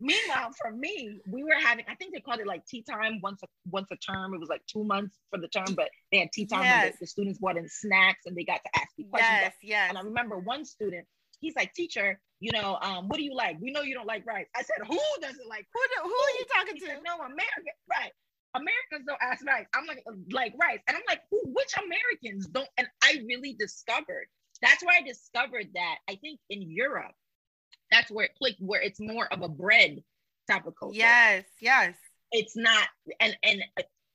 Meanwhile, for me, we were having, I think they called it like tea time once a once a term. It was like two months for the term, but they had tea time Yes. the, the students brought in snacks and they got to ask me questions. Yes, yes. And I remember one student, he's like, teacher, you know, um, what do you like? We know you don't like rice. I said, who doesn't like Who, do- who are you talking he to? said, no, America, right. Americans don't ask rice. I'm like, like rice. And I'm like, who, which Americans don't? And I really discovered, that's where I discovered that I think in Europe, that's where it clicked, where it's more of a bread type of culture. Yes, yes. It's not, and and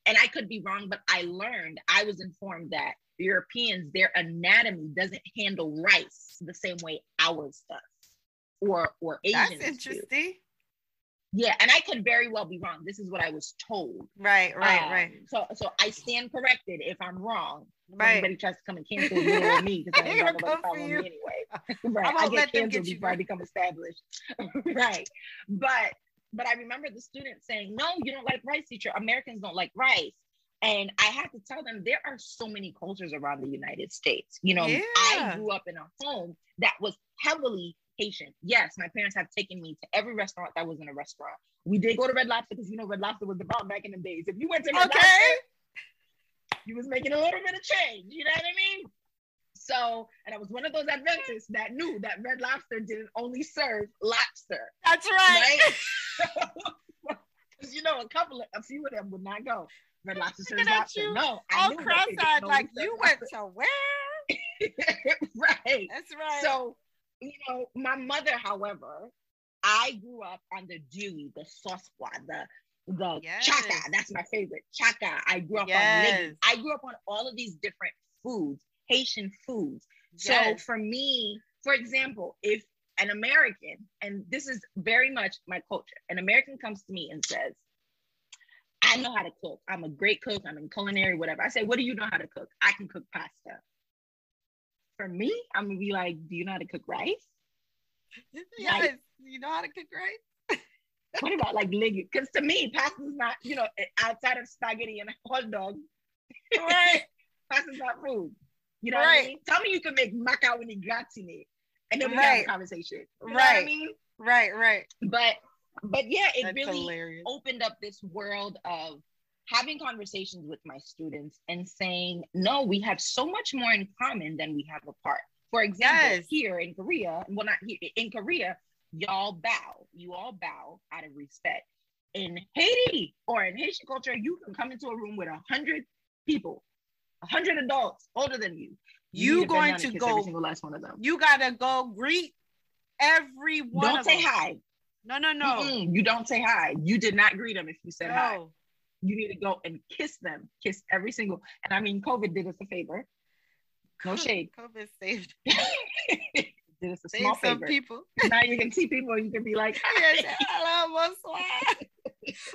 and I could be wrong, but I learned, I was informed that Europeans, their anatomy doesn't handle rice the same way ours does. Or or Asians That's do. interesting. Yeah, and I could very well be wrong. This is what I was told. Right, right, Um, right, So, so I stand corrected if I'm wrong. Right. Anybody tries to come and cancel me because I ain't got They're nobody gonna come for following me you. anyway. right. I get canceled get you, before I become established. right. But but I remember the students saying, "No, you don't like rice, teacher. Americans don't like rice." And I had to tell them there are so many cultures around the United States. You know, I grew up in a home that was heavily Haitian. Yes, my parents have taken me to every restaurant that was in a restaurant. We did go to Red Lobster because you know Red Lobster was the bomb back in the days. If you went to Red Okay. Lobster, you was making a little bit of change. You know what I mean? So, and I was one of those Adventists that knew that Red Lobster didn't only serve lobster, That's right. right? Because you know, a couple of, a few of them would not go. Red Lobster Looking at you, No, I All cross-eyed, like you went to where? right. That's right. So, you know, my mother, however, I grew up on the Dewey, the Sosqua, the the Yes. chaka. That's my favorite. Chaka. I grew up on Yes. I grew up on all of these different foods, Haitian foods. Yes. So for me, for example, if an American, and this is very much my culture, an American comes to me and says, I know how to cook. I'm a great cook. I'm in culinary, whatever. I say, What do you know how to cook? I can cook pasta. For me, I'm gonna be like, Do you know how to cook rice? Yes, like, you know how to cook rice? what about like legume? Because to me, pasta is not, you know, eh, outside of spaghetti and hot dog. Right. pasta's not food. You know right. what I mean? Tell me you can make macaroni gratin and then we right. have a conversation. You right. I mean? Right, right. But but yeah, it That's really hilarious. opened up this world of having conversations with my students and saying, no, we have so much more in common than we have apart. For example, Yes. here in Korea, well, not here, in Korea, y'all bow. You all bow out of respect. In Haiti or in Haitian culture, you can come into a room with a hundred people, a hundred adults older than you. You bend going to go- every single last one of them. You gotta go greet every one Don't say them. hi. No, no, no. Mm-mm, you don't say hi. You did not greet them if you said hi. You need to go and kiss them. Kiss every single. And I mean, COVID did us a favor. No shade. COVID saved, did us a saved small some favor. people. now you can see people. You can be like, Yes, hello,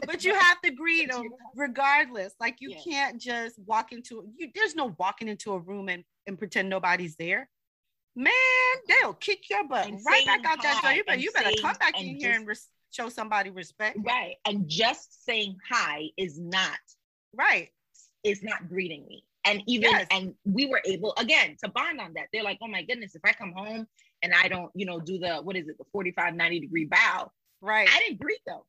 but you have to greet them regardless. Like you Yes. can't just walk into you. There's no walking into a room and, and pretend nobody's there. Man, they'll kick your butt And right back out that door. You better, you better come back in here and res- show somebody respect. right. And just saying hi is not Right. is not greeting me. And even Yes. and we were able again to bond on that. They're like, oh my goodness, if I come home and I don't, you know, do the what is it, the 45, 90 degree bow, Right. I didn't greet them.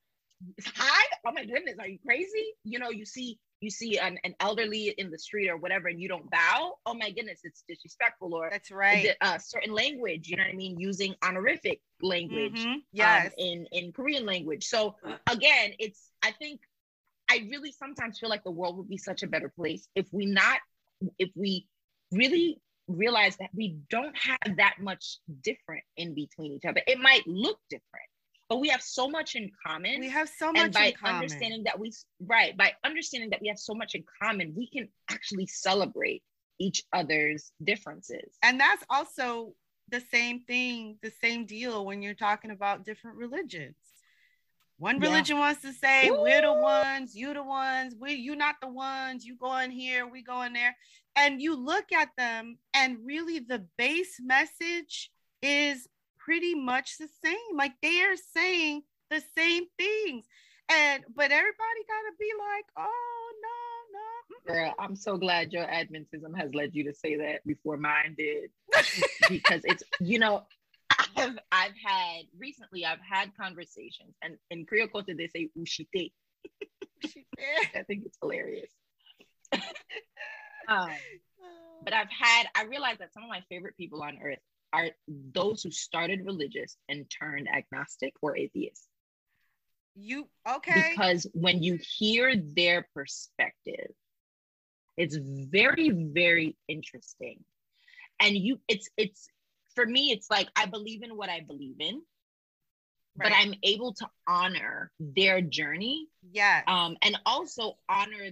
Hi, oh my goodness, are you crazy? You know, you see you see an, an elderly in the street or whatever, and you don't bow. Oh my goodness, it's disrespectful. Or That's right. a uh, certain language, you know what I mean, using honorific language Mhm. um, Yes. in in Korean language. So again, it's I think I really sometimes feel like the world would be such a better place if we not if we really realize that we don't have that much different in between each other. It might look different, but we have so much in common. we have so much in common. and by understanding that we right by understanding that we have so much in common, we can actually celebrate each other's differences. and that's also the same thing, the same deal when you're talking about different religions. One Yeah. religion wants to say we're the ones, you the ones, we you not the ones, you go in here, we go in there. And you look at them, and really the base message is pretty much the same. Like they are saying the same things. And but everybody gotta be like, oh no, no. Girl, I'm so glad your Adventism has led you to say that before mine did. because it's, you know, I've, I've had recently, I've had conversations, and in Creole culture, they say ushite. I think it's hilarious. um, but I've had, I realized that some of my favorite people on earth are those who started religious and turned agnostic or atheist. you okay. because when you hear their perspective it's very very interesting and you it's it's for me it's like i believe in what i believe in but i'm able to honor their journey Yeah. um and also honor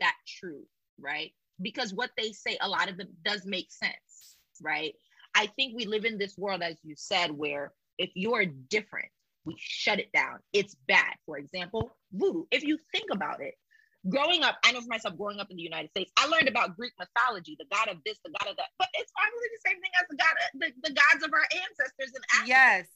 that truth right because what they say a lot of them does make sense right i think we live in this world as you said where if you're different we shut it down it's bad for example voodoo if you think about it growing up i know for myself growing up in the united states i learned about greek mythology the god of this the god of that but it's probably the same thing as the god of, the, the gods of our ancestors in africa yes.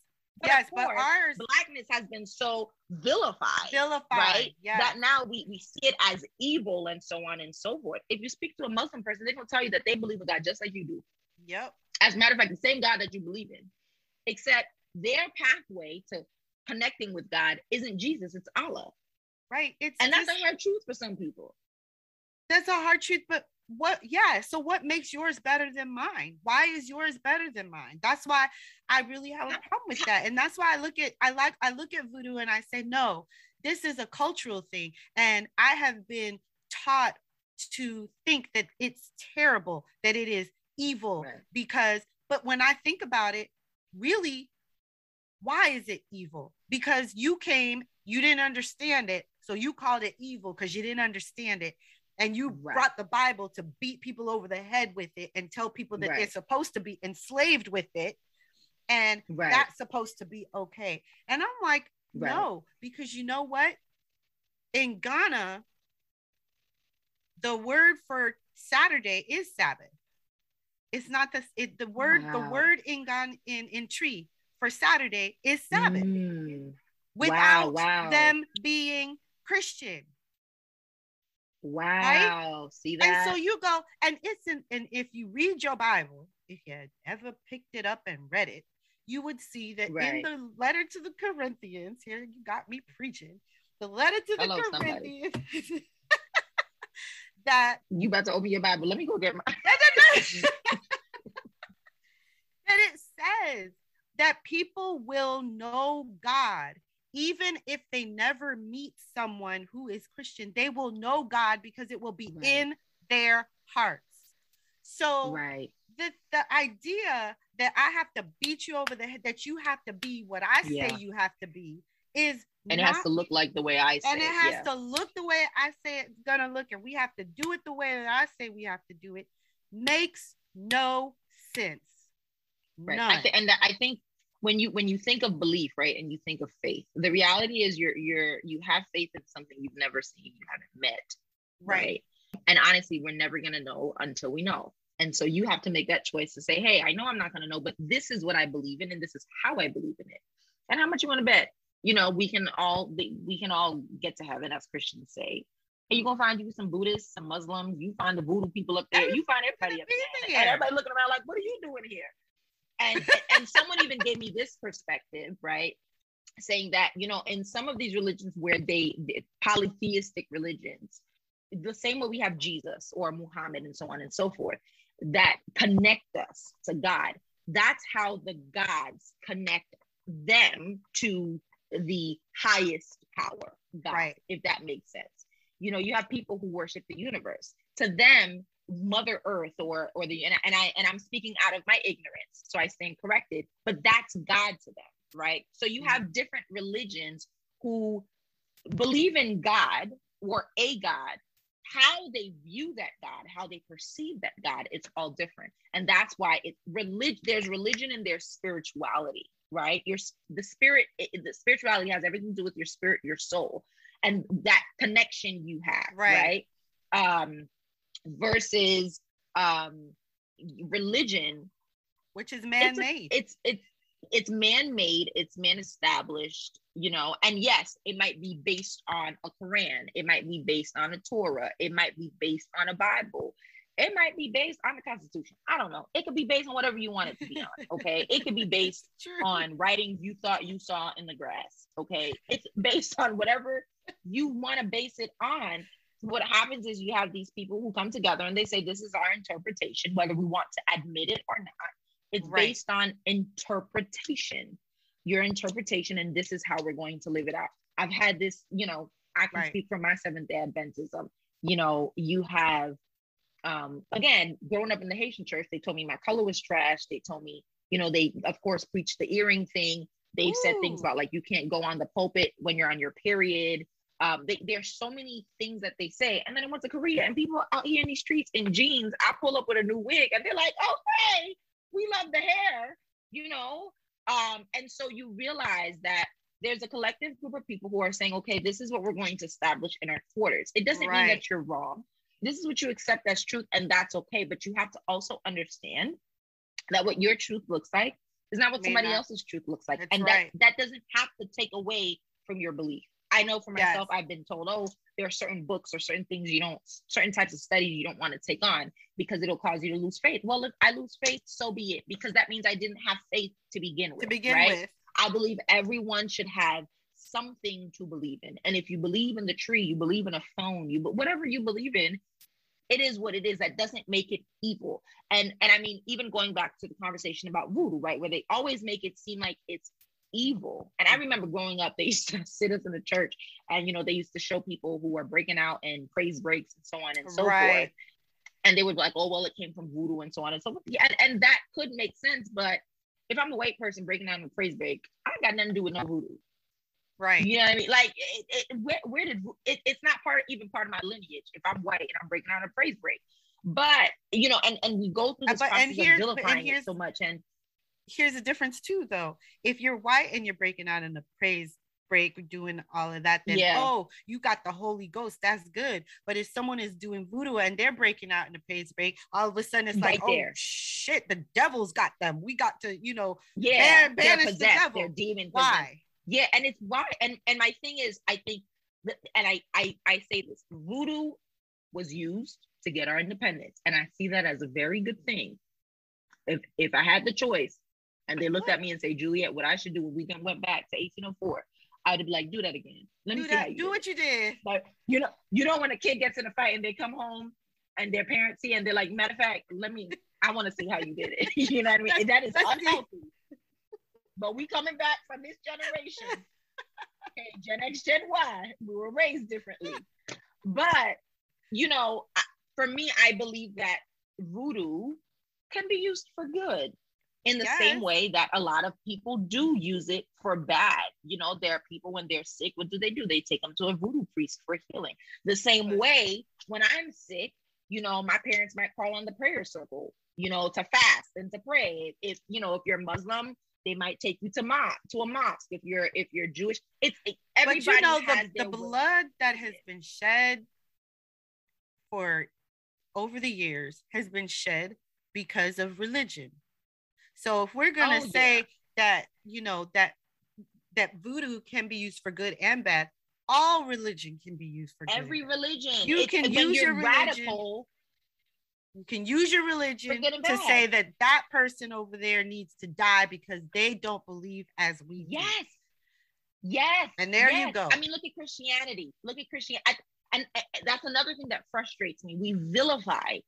But yes, of but course, ours blackness has been so vilified vilified. right? Yes. That now we, we see it as evil and so on and so forth. If you speak to a Muslim person, they're gonna tell you that they believe in God just like you do. Yep. As a matter of fact, the same God that you believe in, except their pathway to connecting with God isn't Jesus, it's Allah. Right. It's And that's just- a hard truth for some people. that's a hard truth. But what? Yeah. So what makes yours better than mine? Why is yours better than mine? That's why I really have a problem with that. And that's why I look at I like I look at voodoo and I say no. This is a cultural thing, and I have been taught to think that it's terrible, that it is evil Right. because. But when I think about it, really, why is it evil? Because you came, you didn't understand it, so you called it evil because you didn't understand it and you Right. brought the Bible to beat people over the head with it and tell people that they're supposed to be enslaved with it. and right. that's supposed to be okay. And I'm like, right. no, because you know what? In Ghana, the word for Saturday is Sabbath. It's not the it, the word wow. the word in Ghana in in Twi for Saturday is Sabbath. Mm. Without wow, wow. them being Christian. Wow. Right? See that? And so you go, and it's in, and if you read your Bible, if you had ever picked it up and read it, you would see that right. in the letter to the Corinthians, here you got me preaching, the letter to the Hello, Corinthians. that you about to open your Bible. Let me go get my that it says that people will know God even if they never meet someone who is Christian, they will know God because it will be right. in their hearts. So right. the, the idea that I have to beat you over the head, that you have to be what I say yeah. you have to be, is and not, it has to look like the way I say it. and it has yeah. to look the way I say it's gonna look, and we have to do it the way that I say we have to do it. Makes no sense. Right. None. I th- and I think when you when you think of belief right and you think of faith the reality is you're you're you have faith in something you've never seen you haven't met right, right? and honestly we're never to know until we know and so you have to make that choice to say hey i know i'm not to know but this is what i believe in and this is how i believe in it and how much you want to bet you know we can all we can all get to heaven as christians say and you're gonna find you some Buddhists, some Muslims, you find the voodoo people up there, you find everybody up there. And everybody looking around like, what are you doing here? and and someone even gave me this perspective right saying that you know in some of these religions where they polytheistic religions the same way we have jesus or muhammad and so on and so forth that connect us to god that's how the gods connect them to the highest power god right. if that makes sense. You know you have people who worship the universe. To them mother earth or or the and, and i and i'm speaking out of my ignorance so i stand corrected but that's god to them right? So you mm-hmm. have different religions who believe in god or a god. How they view that god how they perceive that god it's all different. And that's why it's religion there's religion and there's spirituality right your the spirit it, the spirituality has everything to do with your spirit your soul and that connection you have right, right? um versus um, religion, which is man-made. It's it's, it's it's man-made. It's man-established. You know, and yes, it might be based on a Quran. It might be based on a Torah. It might be based on a Bible. It might be based on the Constitution. I don't know. It could be based on whatever you want it to be on. Okay. it could be based on writing you thought you saw in the grass. Okay. It's based on whatever you want to base it on what happens is you have these people who come together and they say this is our interpretation whether we want to admit it or not it's right. based on interpretation your interpretation and this is how we're going to live it out i've had this you know i can right. speak from my seventh day adventism you know you have um again growing up in the haitian church they told me my color was trash they told me you know they of course preached the earring thing they've Ooh. said things about like you can't go on the pulpit when you're on your period um, they, there's so many things that they say. And then I went to Korea and people out here in these streets in jeans, I pull up with a new wig and they're like, oh, hey, we love the hair, you know? Um, and so you realize that there's a collective group of people who are saying, okay, this is what we're going to establish in our quarters. It doesn't right. mean that you're wrong. This is what you accept as truth, and that's okay. But you have to also understand that what your truth looks like is not what May somebody not. else's truth looks like. That's and right. that, that doesn't have to take away from your belief. I know for myself, yes. I've been told, oh, there are certain books or certain things you don't, certain types of studies you don't want to take on because it'll cause you to lose faith. Well, if I lose faith, so be it, because that means I didn't have faith to begin with. To begin right? with, I believe everyone should have something to believe in. And if you believe in the tree, you believe in a phone, you but whatever you believe in, it is what it is. That doesn't make it evil. And and I mean, even going back to the conversation about voodoo, right, where they always make it seem like it's evil. And I remember growing up, they used to sit us in the church and, you know, they used to show people who were breaking out and praise breaks and so on and so right. forth. And they would be like, oh, well, it came from voodoo and so on and so forth. Yeah, and, and that could make sense. But if I'm a white person breaking out in a praise break, I got nothing to do with no voodoo. Right. You know what I mean? Like, it, it, where, where did it, it's not part even part of my lineage if I'm white and I'm breaking out a praise break. But you know, and and we go through this but, process of vilifying it so much, and here's the difference too, though. If you're white and you're breaking out in a praise break, doing all of that, then Yeah. oh, you got the Holy Ghost. That's good. But if someone is doing voodoo and they're breaking out in a praise break, all of a sudden it's like, Right oh shit, the devil's got them. We got to, you know, Yeah, Ban- banish the devil. Demon why? Yeah, and it's why. And and my thing is, I think, and I I I say this: voodoo was used to get our independence, and I see that as a very good thing. If if I had the choice, and they looked at me and say, Juliet, what I should do when we went back to 1804, I'd be like, do that again. Let me Do see how that. Do what you did. Like, you know, you know when a kid gets in a fight and they come home and their parents see and they're like, matter of fact, let me, I want to see how you did it. you know what I mean? And that is unhealthy. But we coming back from this generation. Okay, Gen X, Gen Y, we were raised differently. But you know, for me, I believe that voodoo can be used for good in the same way that a lot of people do use it for bad. You know, there are people when they're sick, what do they do? They take them to a voodoo priest for healing. The same way when I'm sick, you know, my parents might call on the prayer circle, you know, to fast and to pray. If you know, if you're Muslim, they might take you to mosque to a mosque. If you're if you're Jewish, it's it, everybody but you know the, the way. blood that has been shed for over the years has been shed because of religion so if we're gonna Oh, say yeah. that you know that that voodoo can be used for good and bad all religion can be used for good Every religion. You It's- can use your religion radical. You can use your religion to say that that person over there needs to die because they don't believe as we do. Yes. Yes. And there you go. I mean, look at Christianity. Look at Christianity. And, that's another thing that frustrates me. We vilify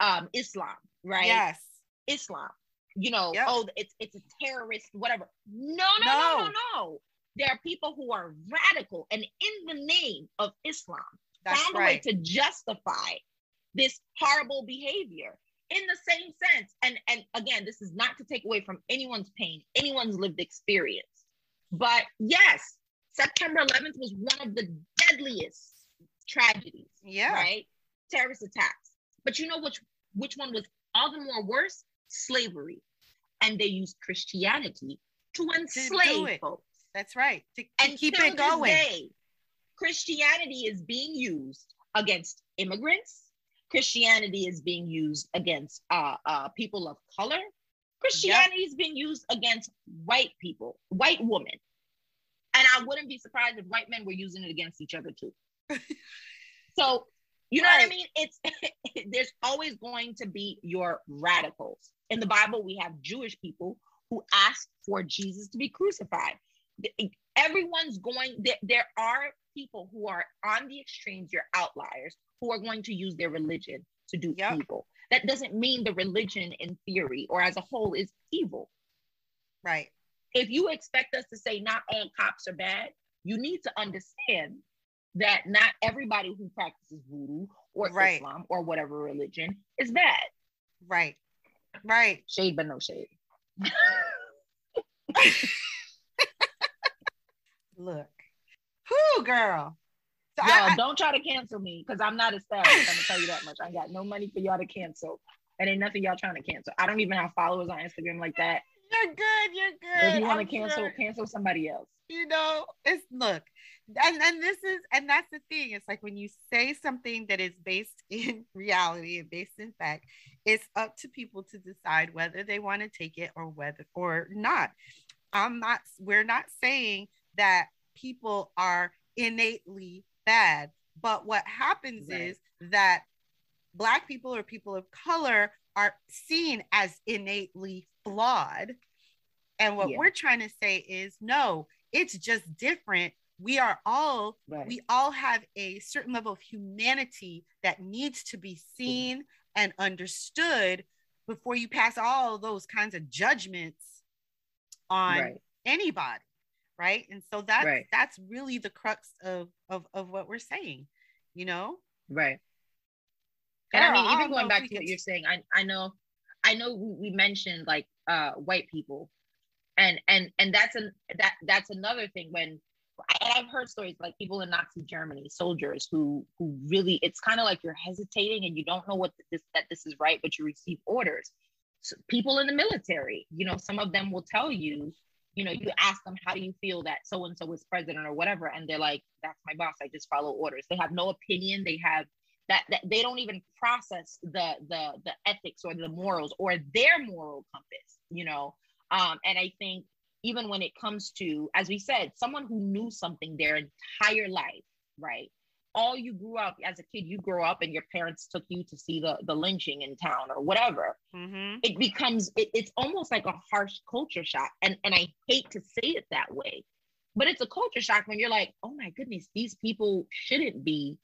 um Islam, right? yes Islam. You know, Yep. oh, it's it's a terrorist, whatever. No, no, no, no, No. no. There are people who are radical and in the name of Islam that's found a way to justify this horrible behavior in the same sense. And and again, this is not to take away from anyone's pain, anyone's lived experience. But yes, September 11th was one of the deadliest tragedies yeah right? Terrorist attacks. But you know which which one was all the more worse? Slavery. And they used Christianity to enslave folks. that's right to, to And keep it going day, Christianity is being used against immigrants. Christianity is being used against uh, uh, people of color. Christianity is being used against white people, white women. And I wouldn't be surprised if white men were using it against each other too. so, you know what I mean? It's there's always going to be your radicals. In the Bible, we have Jewish people who asked for Jesus to be crucified. Everyone's going there, there are people who are on the extremes, your outliers, who are going to use their religion to do Yep. evil. That doesn't mean the religion in theory or as a whole is evil right if you expect us to say not all cops are bad, you need to understand that not everybody who practices voodoo or Right. Islam or whatever religion is bad. right right Shade, but no shade. look who girl so Y'all I, I- don't try to cancel me because I'm not established. I'm gonna tell you that much. I got no money for y'all to cancel. And ain't nothing y'all trying to cancel. I don't even have followers on Instagram like that. you're good you're good If you want to cancel, sure. cancel somebody else. you know it's look and and this is and that's the thing it's like when you say something that is based in reality and based in fact it's up to people to decide whether they want to take it or whether or not i'm not we're not saying that people are innately bad but what happens Right. is that black people or people of color are seen as innately flawed and what Yeah. we're trying to say is no it's just different we are all Right. we all have a certain level of humanity that needs to be seen and understood before you pass all those kinds of judgments on right. anybody right and so that's Right. that's really the crux of, of of what we're saying you know Right. And I mean, even don't going back to what you're saying, I I know, I know we, we mentioned like uh white people, and and and that's an that that's another thing when I, I've heard stories like people in Nazi Germany, soldiers who who really it's kind of like you're hesitating and you don't know what this that this is right, but you receive orders. people in the military. You know, some of them will tell you, you know, you ask them, how do you feel that so and so is president or whatever, and they're like, that's my boss. I just follow orders. They have no opinion. They have that, that they don't even process the the the ethics or the morals or their moral compass. You know, um, and I think even when it comes to, as we said, someone who knew something their entire life, right? All you grew up as a kid, you grow up and your parents took you to see the, the lynching in town or whatever. Mm-hmm. It becomes, it, it's almost like a harsh culture shock. And, and I hate to say it that way, but it's a culture shock when you're like, oh my goodness, these people shouldn't be,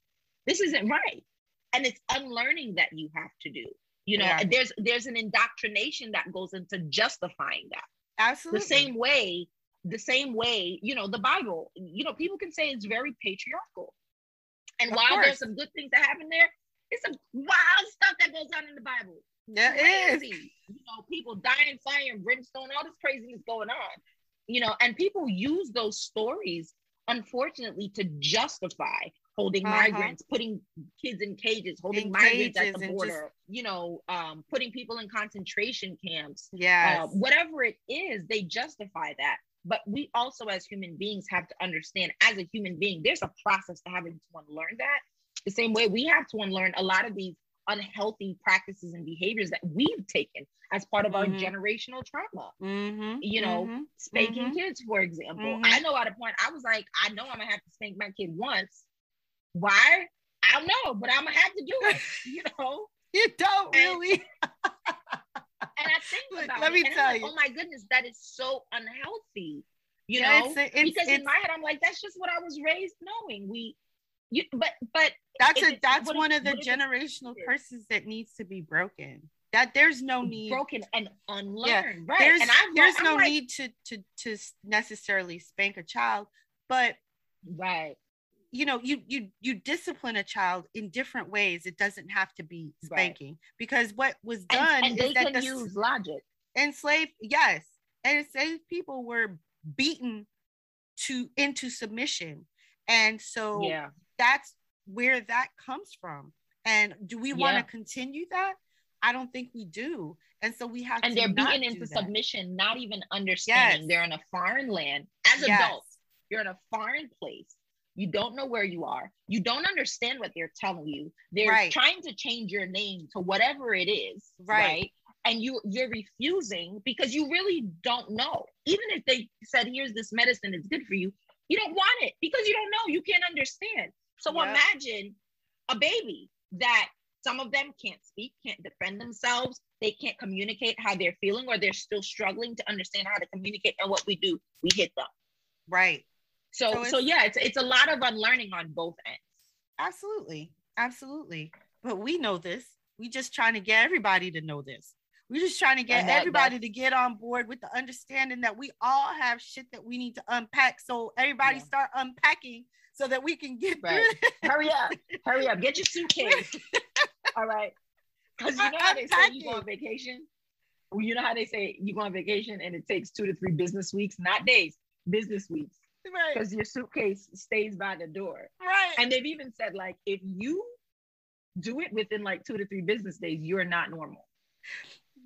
this isn't right. And it's unlearning that you have to do. You know, yeah. there's there's an indoctrination that goes into justifying that. Absolutely. The same way, the same way, you know, the Bible, you know, people can say it's very patriarchal. And of while course. there's some good things that happen there, it's some wild stuff that goes on in the Bible. Yeah, it is. You know, people dying, fire, and brimstone, all this craziness going on. You know, and people use those stories, unfortunately, to justify holding uh-huh. migrants, putting kids in cages, holding in migrants at the border, just, you know, um, putting people in concentration camps. Yeah. Uh, whatever it is, they justify that. But we also, as human beings, have to understand as a human being, there's a process to having to unlearn that. The same way we have to unlearn a lot of these unhealthy practices and behaviors that we've taken as part of mm-hmm. our generational trauma. Mm-hmm. You know, mm-hmm. spanking mm-hmm. kids, for example. Mm-hmm. I know at a point I was like, I know I'm gonna have to spank my kid once why? I don't know, but I'm gonna have to do it. You know. you don't really. and I think about Let it, me tell like, you. Oh my goodness, that is so unhealthy. You yeah, know, it's, it's, because it's, in my head, I'm like, that's just what I was raised knowing. We, you, but but that's a that's one of the generational curses that needs to be broken. That there's no need broken and unlearned, yeah. right? There's, and I'm, there's I'm no like, need to to to necessarily spank a child, but right you know you you you discipline a child in different ways it doesn't have to be spanking right. because what was done and, and is that the use logic. Enslaved yes and enslaved people were beaten to into submission and so yeah. that's where that comes from. And do we want to continue that? I don't think we do and so we have and they're beaten into submission not even understanding. Yes. they're in a foreign land. As yes. adults you're in a foreign place you don't know where you are. You don't understand what they're telling you. They're right. trying to change your name to whatever it is, right? right? And you you're refusing because you really don't know. Even if they said, "Here's this medicine, it's good for you," you don't want it because you don't know. You can't understand. So yep. imagine a baby that some of them can't speak, can't defend themselves, they can't communicate how they're feeling, or they're still struggling to understand how to communicate. And what we do, we hit them. Right. So, so, so yeah, it's it's a lot of unlearning on both ends. Absolutely, absolutely. But we know this. We just trying to get everybody to know this. We're just trying to get that, everybody to get on board with the understanding that we all have shit that we need to unpack. So everybody yeah. start unpacking so that we can get right. Hurry up. Hurry up. Get your suitcase. all right. Because you know how they say you go on vacation? Well, You know how they say you go on vacation and it takes two to three business weeks, not days, business weeks right. Because your suitcase stays by the door. Right. And they've even said like if you do it within like two to three business days you're not normal.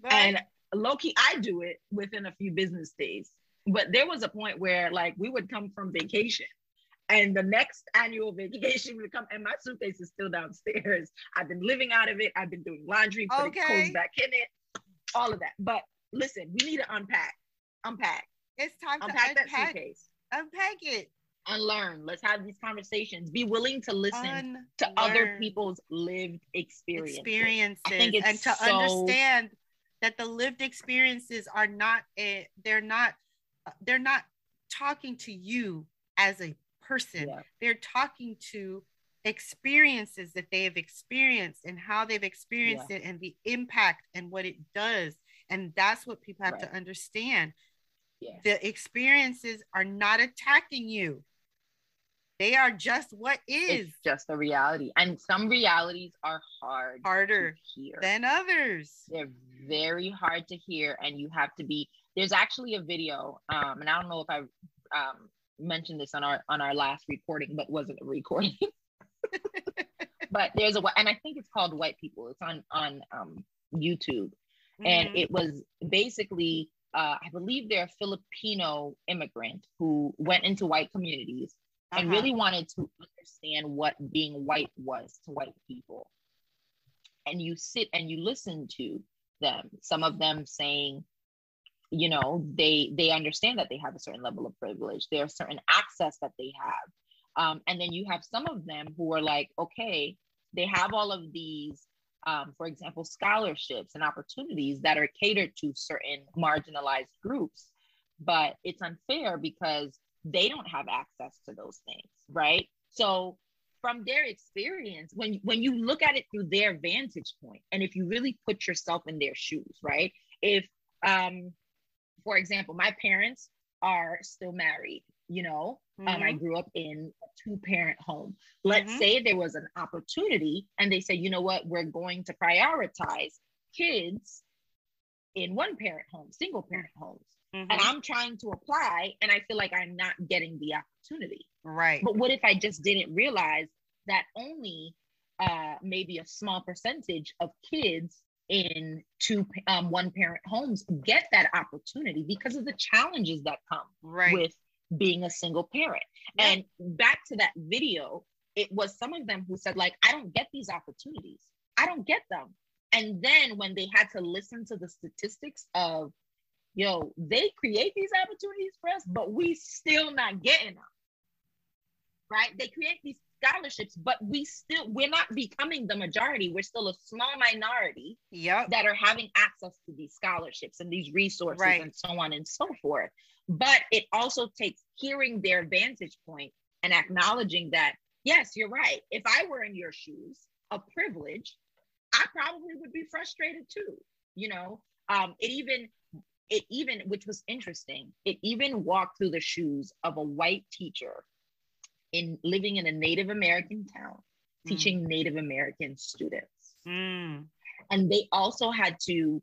Right. and low-key i do it within a few business days. But there was a point where like we would come from vacation. And the next annual vacation would come and my suitcase is still downstairs. I've been living out of it. I've been doing laundry putting okay. clothes back in it all of that. But listen we need to unpack unpack. It's time unpack to unpack that suitcase unpack it unlearn let's have these conversations be willing to listen unlearn. to other people's lived experiences, experiences and to so... understand that the lived experiences are not a, they're not they're not talking to you as a person yeah. they're talking to experiences that they have experienced and how they've experienced yeah. it and the impact and what it does and that's what people have right. to understand the experiences are not attacking you. They are just what is. It's just a reality. And some realities are hard harder to hear than others. They're very hard to hear. And you have to be there's actually a video. Um, and I don't know if I um mentioned this on our on our last recording, but wasn't a recording. but there's a and I think it's called White People. It's on on um YouTube mm-hmm. and it was basically uh, I believe they're a Filipino immigrant who went into white communities uh-huh. and really wanted to understand what being white was to white people. And you sit and you listen to them, some of them saying, you know, they they understand that they have a certain level of privilege. There's certain access that they have. Um, and then you have some of them who are like, okay, they have all of these um, for example, scholarships and opportunities that are catered to certain marginalized groups. But it's unfair because they don't have access to those things, right? So from their experience, when when you look at it through their vantage point, and if you really put yourself in their shoes, right? If um, for example, my parents are still married, you know, mm-hmm. um, I mm-hmm. grew up in a two parent home. Let's mm-hmm. say there was an opportunity and they say, you know what, we're going to prioritize kids in one parent home single parent homes. Mm-hmm. And I'm trying to apply and I feel like I'm not getting the opportunity. Right. But what if I just didn't realize that only uh, maybe a small percentage of kids in two um, one parent homes get that opportunity because of the challenges that come right. with being a single parent. Yeah. And back to that video, it was some of them who said, like, I don't get these opportunities. I don't get them. And then when they had to listen to the statistics of, yo, they create these opportunities for us, but we still not getting them. Right? They create these scholarships, but we still we're not becoming the majority. We're still a small minority yep. that are having access to these scholarships and these resources right. and so on and so forth. But it also takes hearing their vantage point and acknowledging that, yes, you're right. If I were in your shoes, a privilege, I probably would be frustrated too. You know, um, it even it even which was interesting it even walked through the shoes of a white teacher in living in a native american town mm. teaching native american students. Mm. and they also had to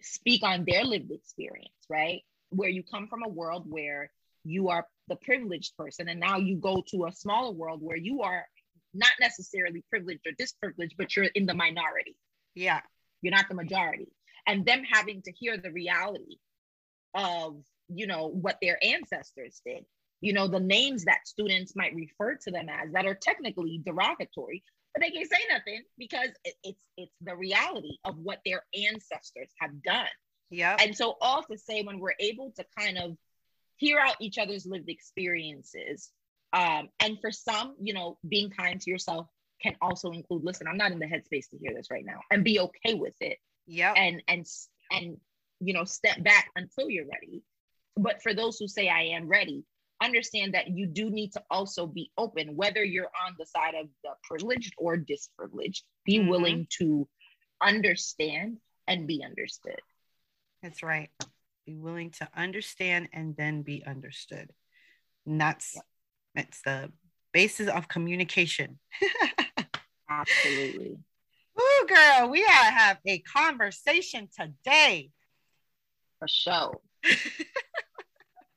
speak on their lived experience right? Where you come from a world where you are the privileged person and now you go to a smaller world where you are not necessarily privileged or disprivileged but you're in the minority. Yeah. You're not the majority. And them having to hear the reality of you know what their ancestors did you know the names that students might refer to them as that are technically derogatory but they can't say nothing because it's it's the reality of what their ancestors have done yeah. And so, all to say, when we're able to kind of hear out each other's lived experiences, um, and for some, you know, being kind to yourself can also include, listen, I'm not in the headspace to hear this right now, and be okay with it. Yeah. And and and you know, step back until you're ready. But for those who say I am ready, understand that you do need to also be open, whether you're on the side of the privileged or disprivileged. Be mm-hmm. willing to understand and be understood. That's right. Be willing to understand and then be understood. And that's yep. that's the basis of communication. Absolutely. Ooh, girl, we gotta have a conversation today. For sure.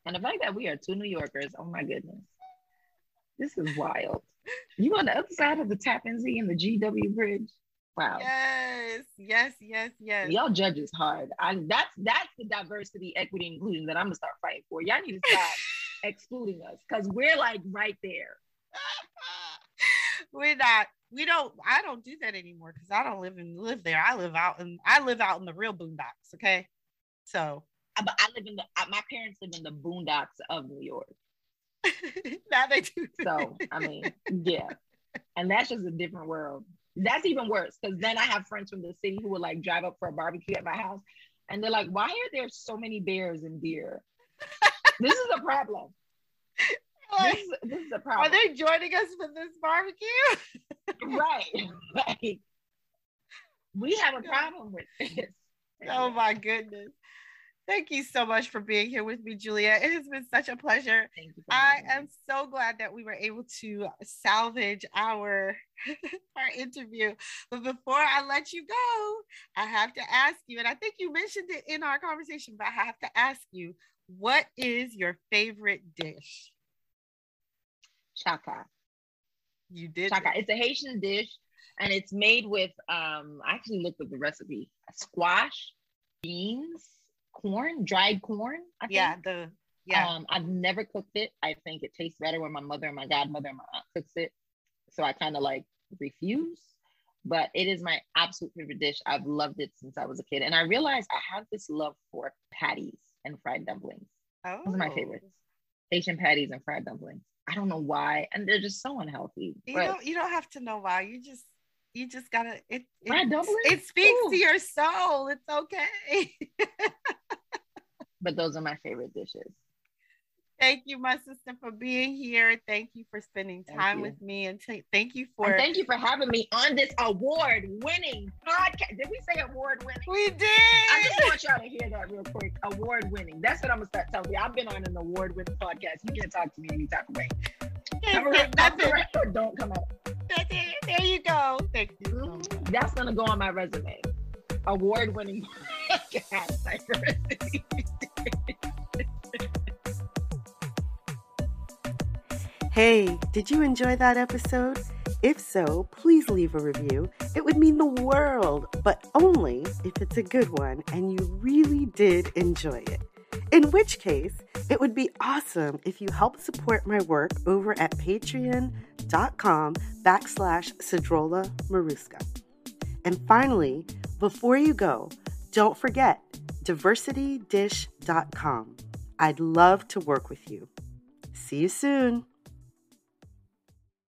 and the fact that we are two New Yorkers, oh my goodness. This is wild. You on the other side of the Tappan Zee and the GW Bridge? Wow. Yes, yes, yes, yes. Y'all judges hard. I that's that's the diversity, equity, and inclusion that I'm gonna start fighting for. Y'all need to stop excluding us because we're like right there. we're not. We don't. I don't do that anymore because I don't live in live there. I live out and I live out in the real boondocks. Okay, so. But I live in the. My parents live in the boondocks of New York. now they do. So I mean, yeah, and that's just a different world. That's even worse because then I have friends from the city who would like drive up for a barbecue at my house and they're like, why are there so many bears and deer? this is a problem. Like, this, this, is a problem. Are they joining us for this barbecue? right. Like, we have a problem with this. Oh my goodness. Thank you so much for being here with me, Julia. It has been such a pleasure. I am so glad that we were able to salvage our our interview. But before I let you go, I have to ask you, and I think you mentioned it in our conversation, but I have to ask you, what is your favorite dish? Chaka. You did. Chaka. It's a Haitian dish, and it's made with. Um, I actually looked up the recipe: squash, beans, corn, dried corn. I yeah, think. the yeah. Um, I've never cooked it. I think it tastes better when my mother and my godmother and my aunt cooks it. So I kind of like refuse. But it is my absolute favorite dish. I've loved it since I was a kid. And I realized I have this love for patties and fried dumplings. Oh. Those are my favorites. Asian patties and fried dumplings. I don't know why. And they're just so unhealthy. You don't you don't have to know why. You just you just gotta it it, it speaks Ooh. to your soul. It's okay. but those are my favorite dishes. Thank you, my sister, for being here. Thank you for spending time with me, and t- thank you for and thank you for having me on this award-winning podcast. Did we say award-winning? We did. I just want y'all to hear that real quick. Award-winning. That's what I'm gonna start telling you. I've been on an award-winning podcast. You can't talk to me any type of way. Come don't come out. There you go. Thank you. Mm-hmm. That's gonna go on my resume. Award-winning podcast. Hey, did you enjoy that episode? If so, please leave a review. It would mean the world, but only if it's a good one and you really did enjoy it. In which case, it would be awesome if you help support my work over at patreon.com backslash Cedrola Maruska. And finally, before you go, don't forget diversitydish.com. I'd love to work with you. See you soon.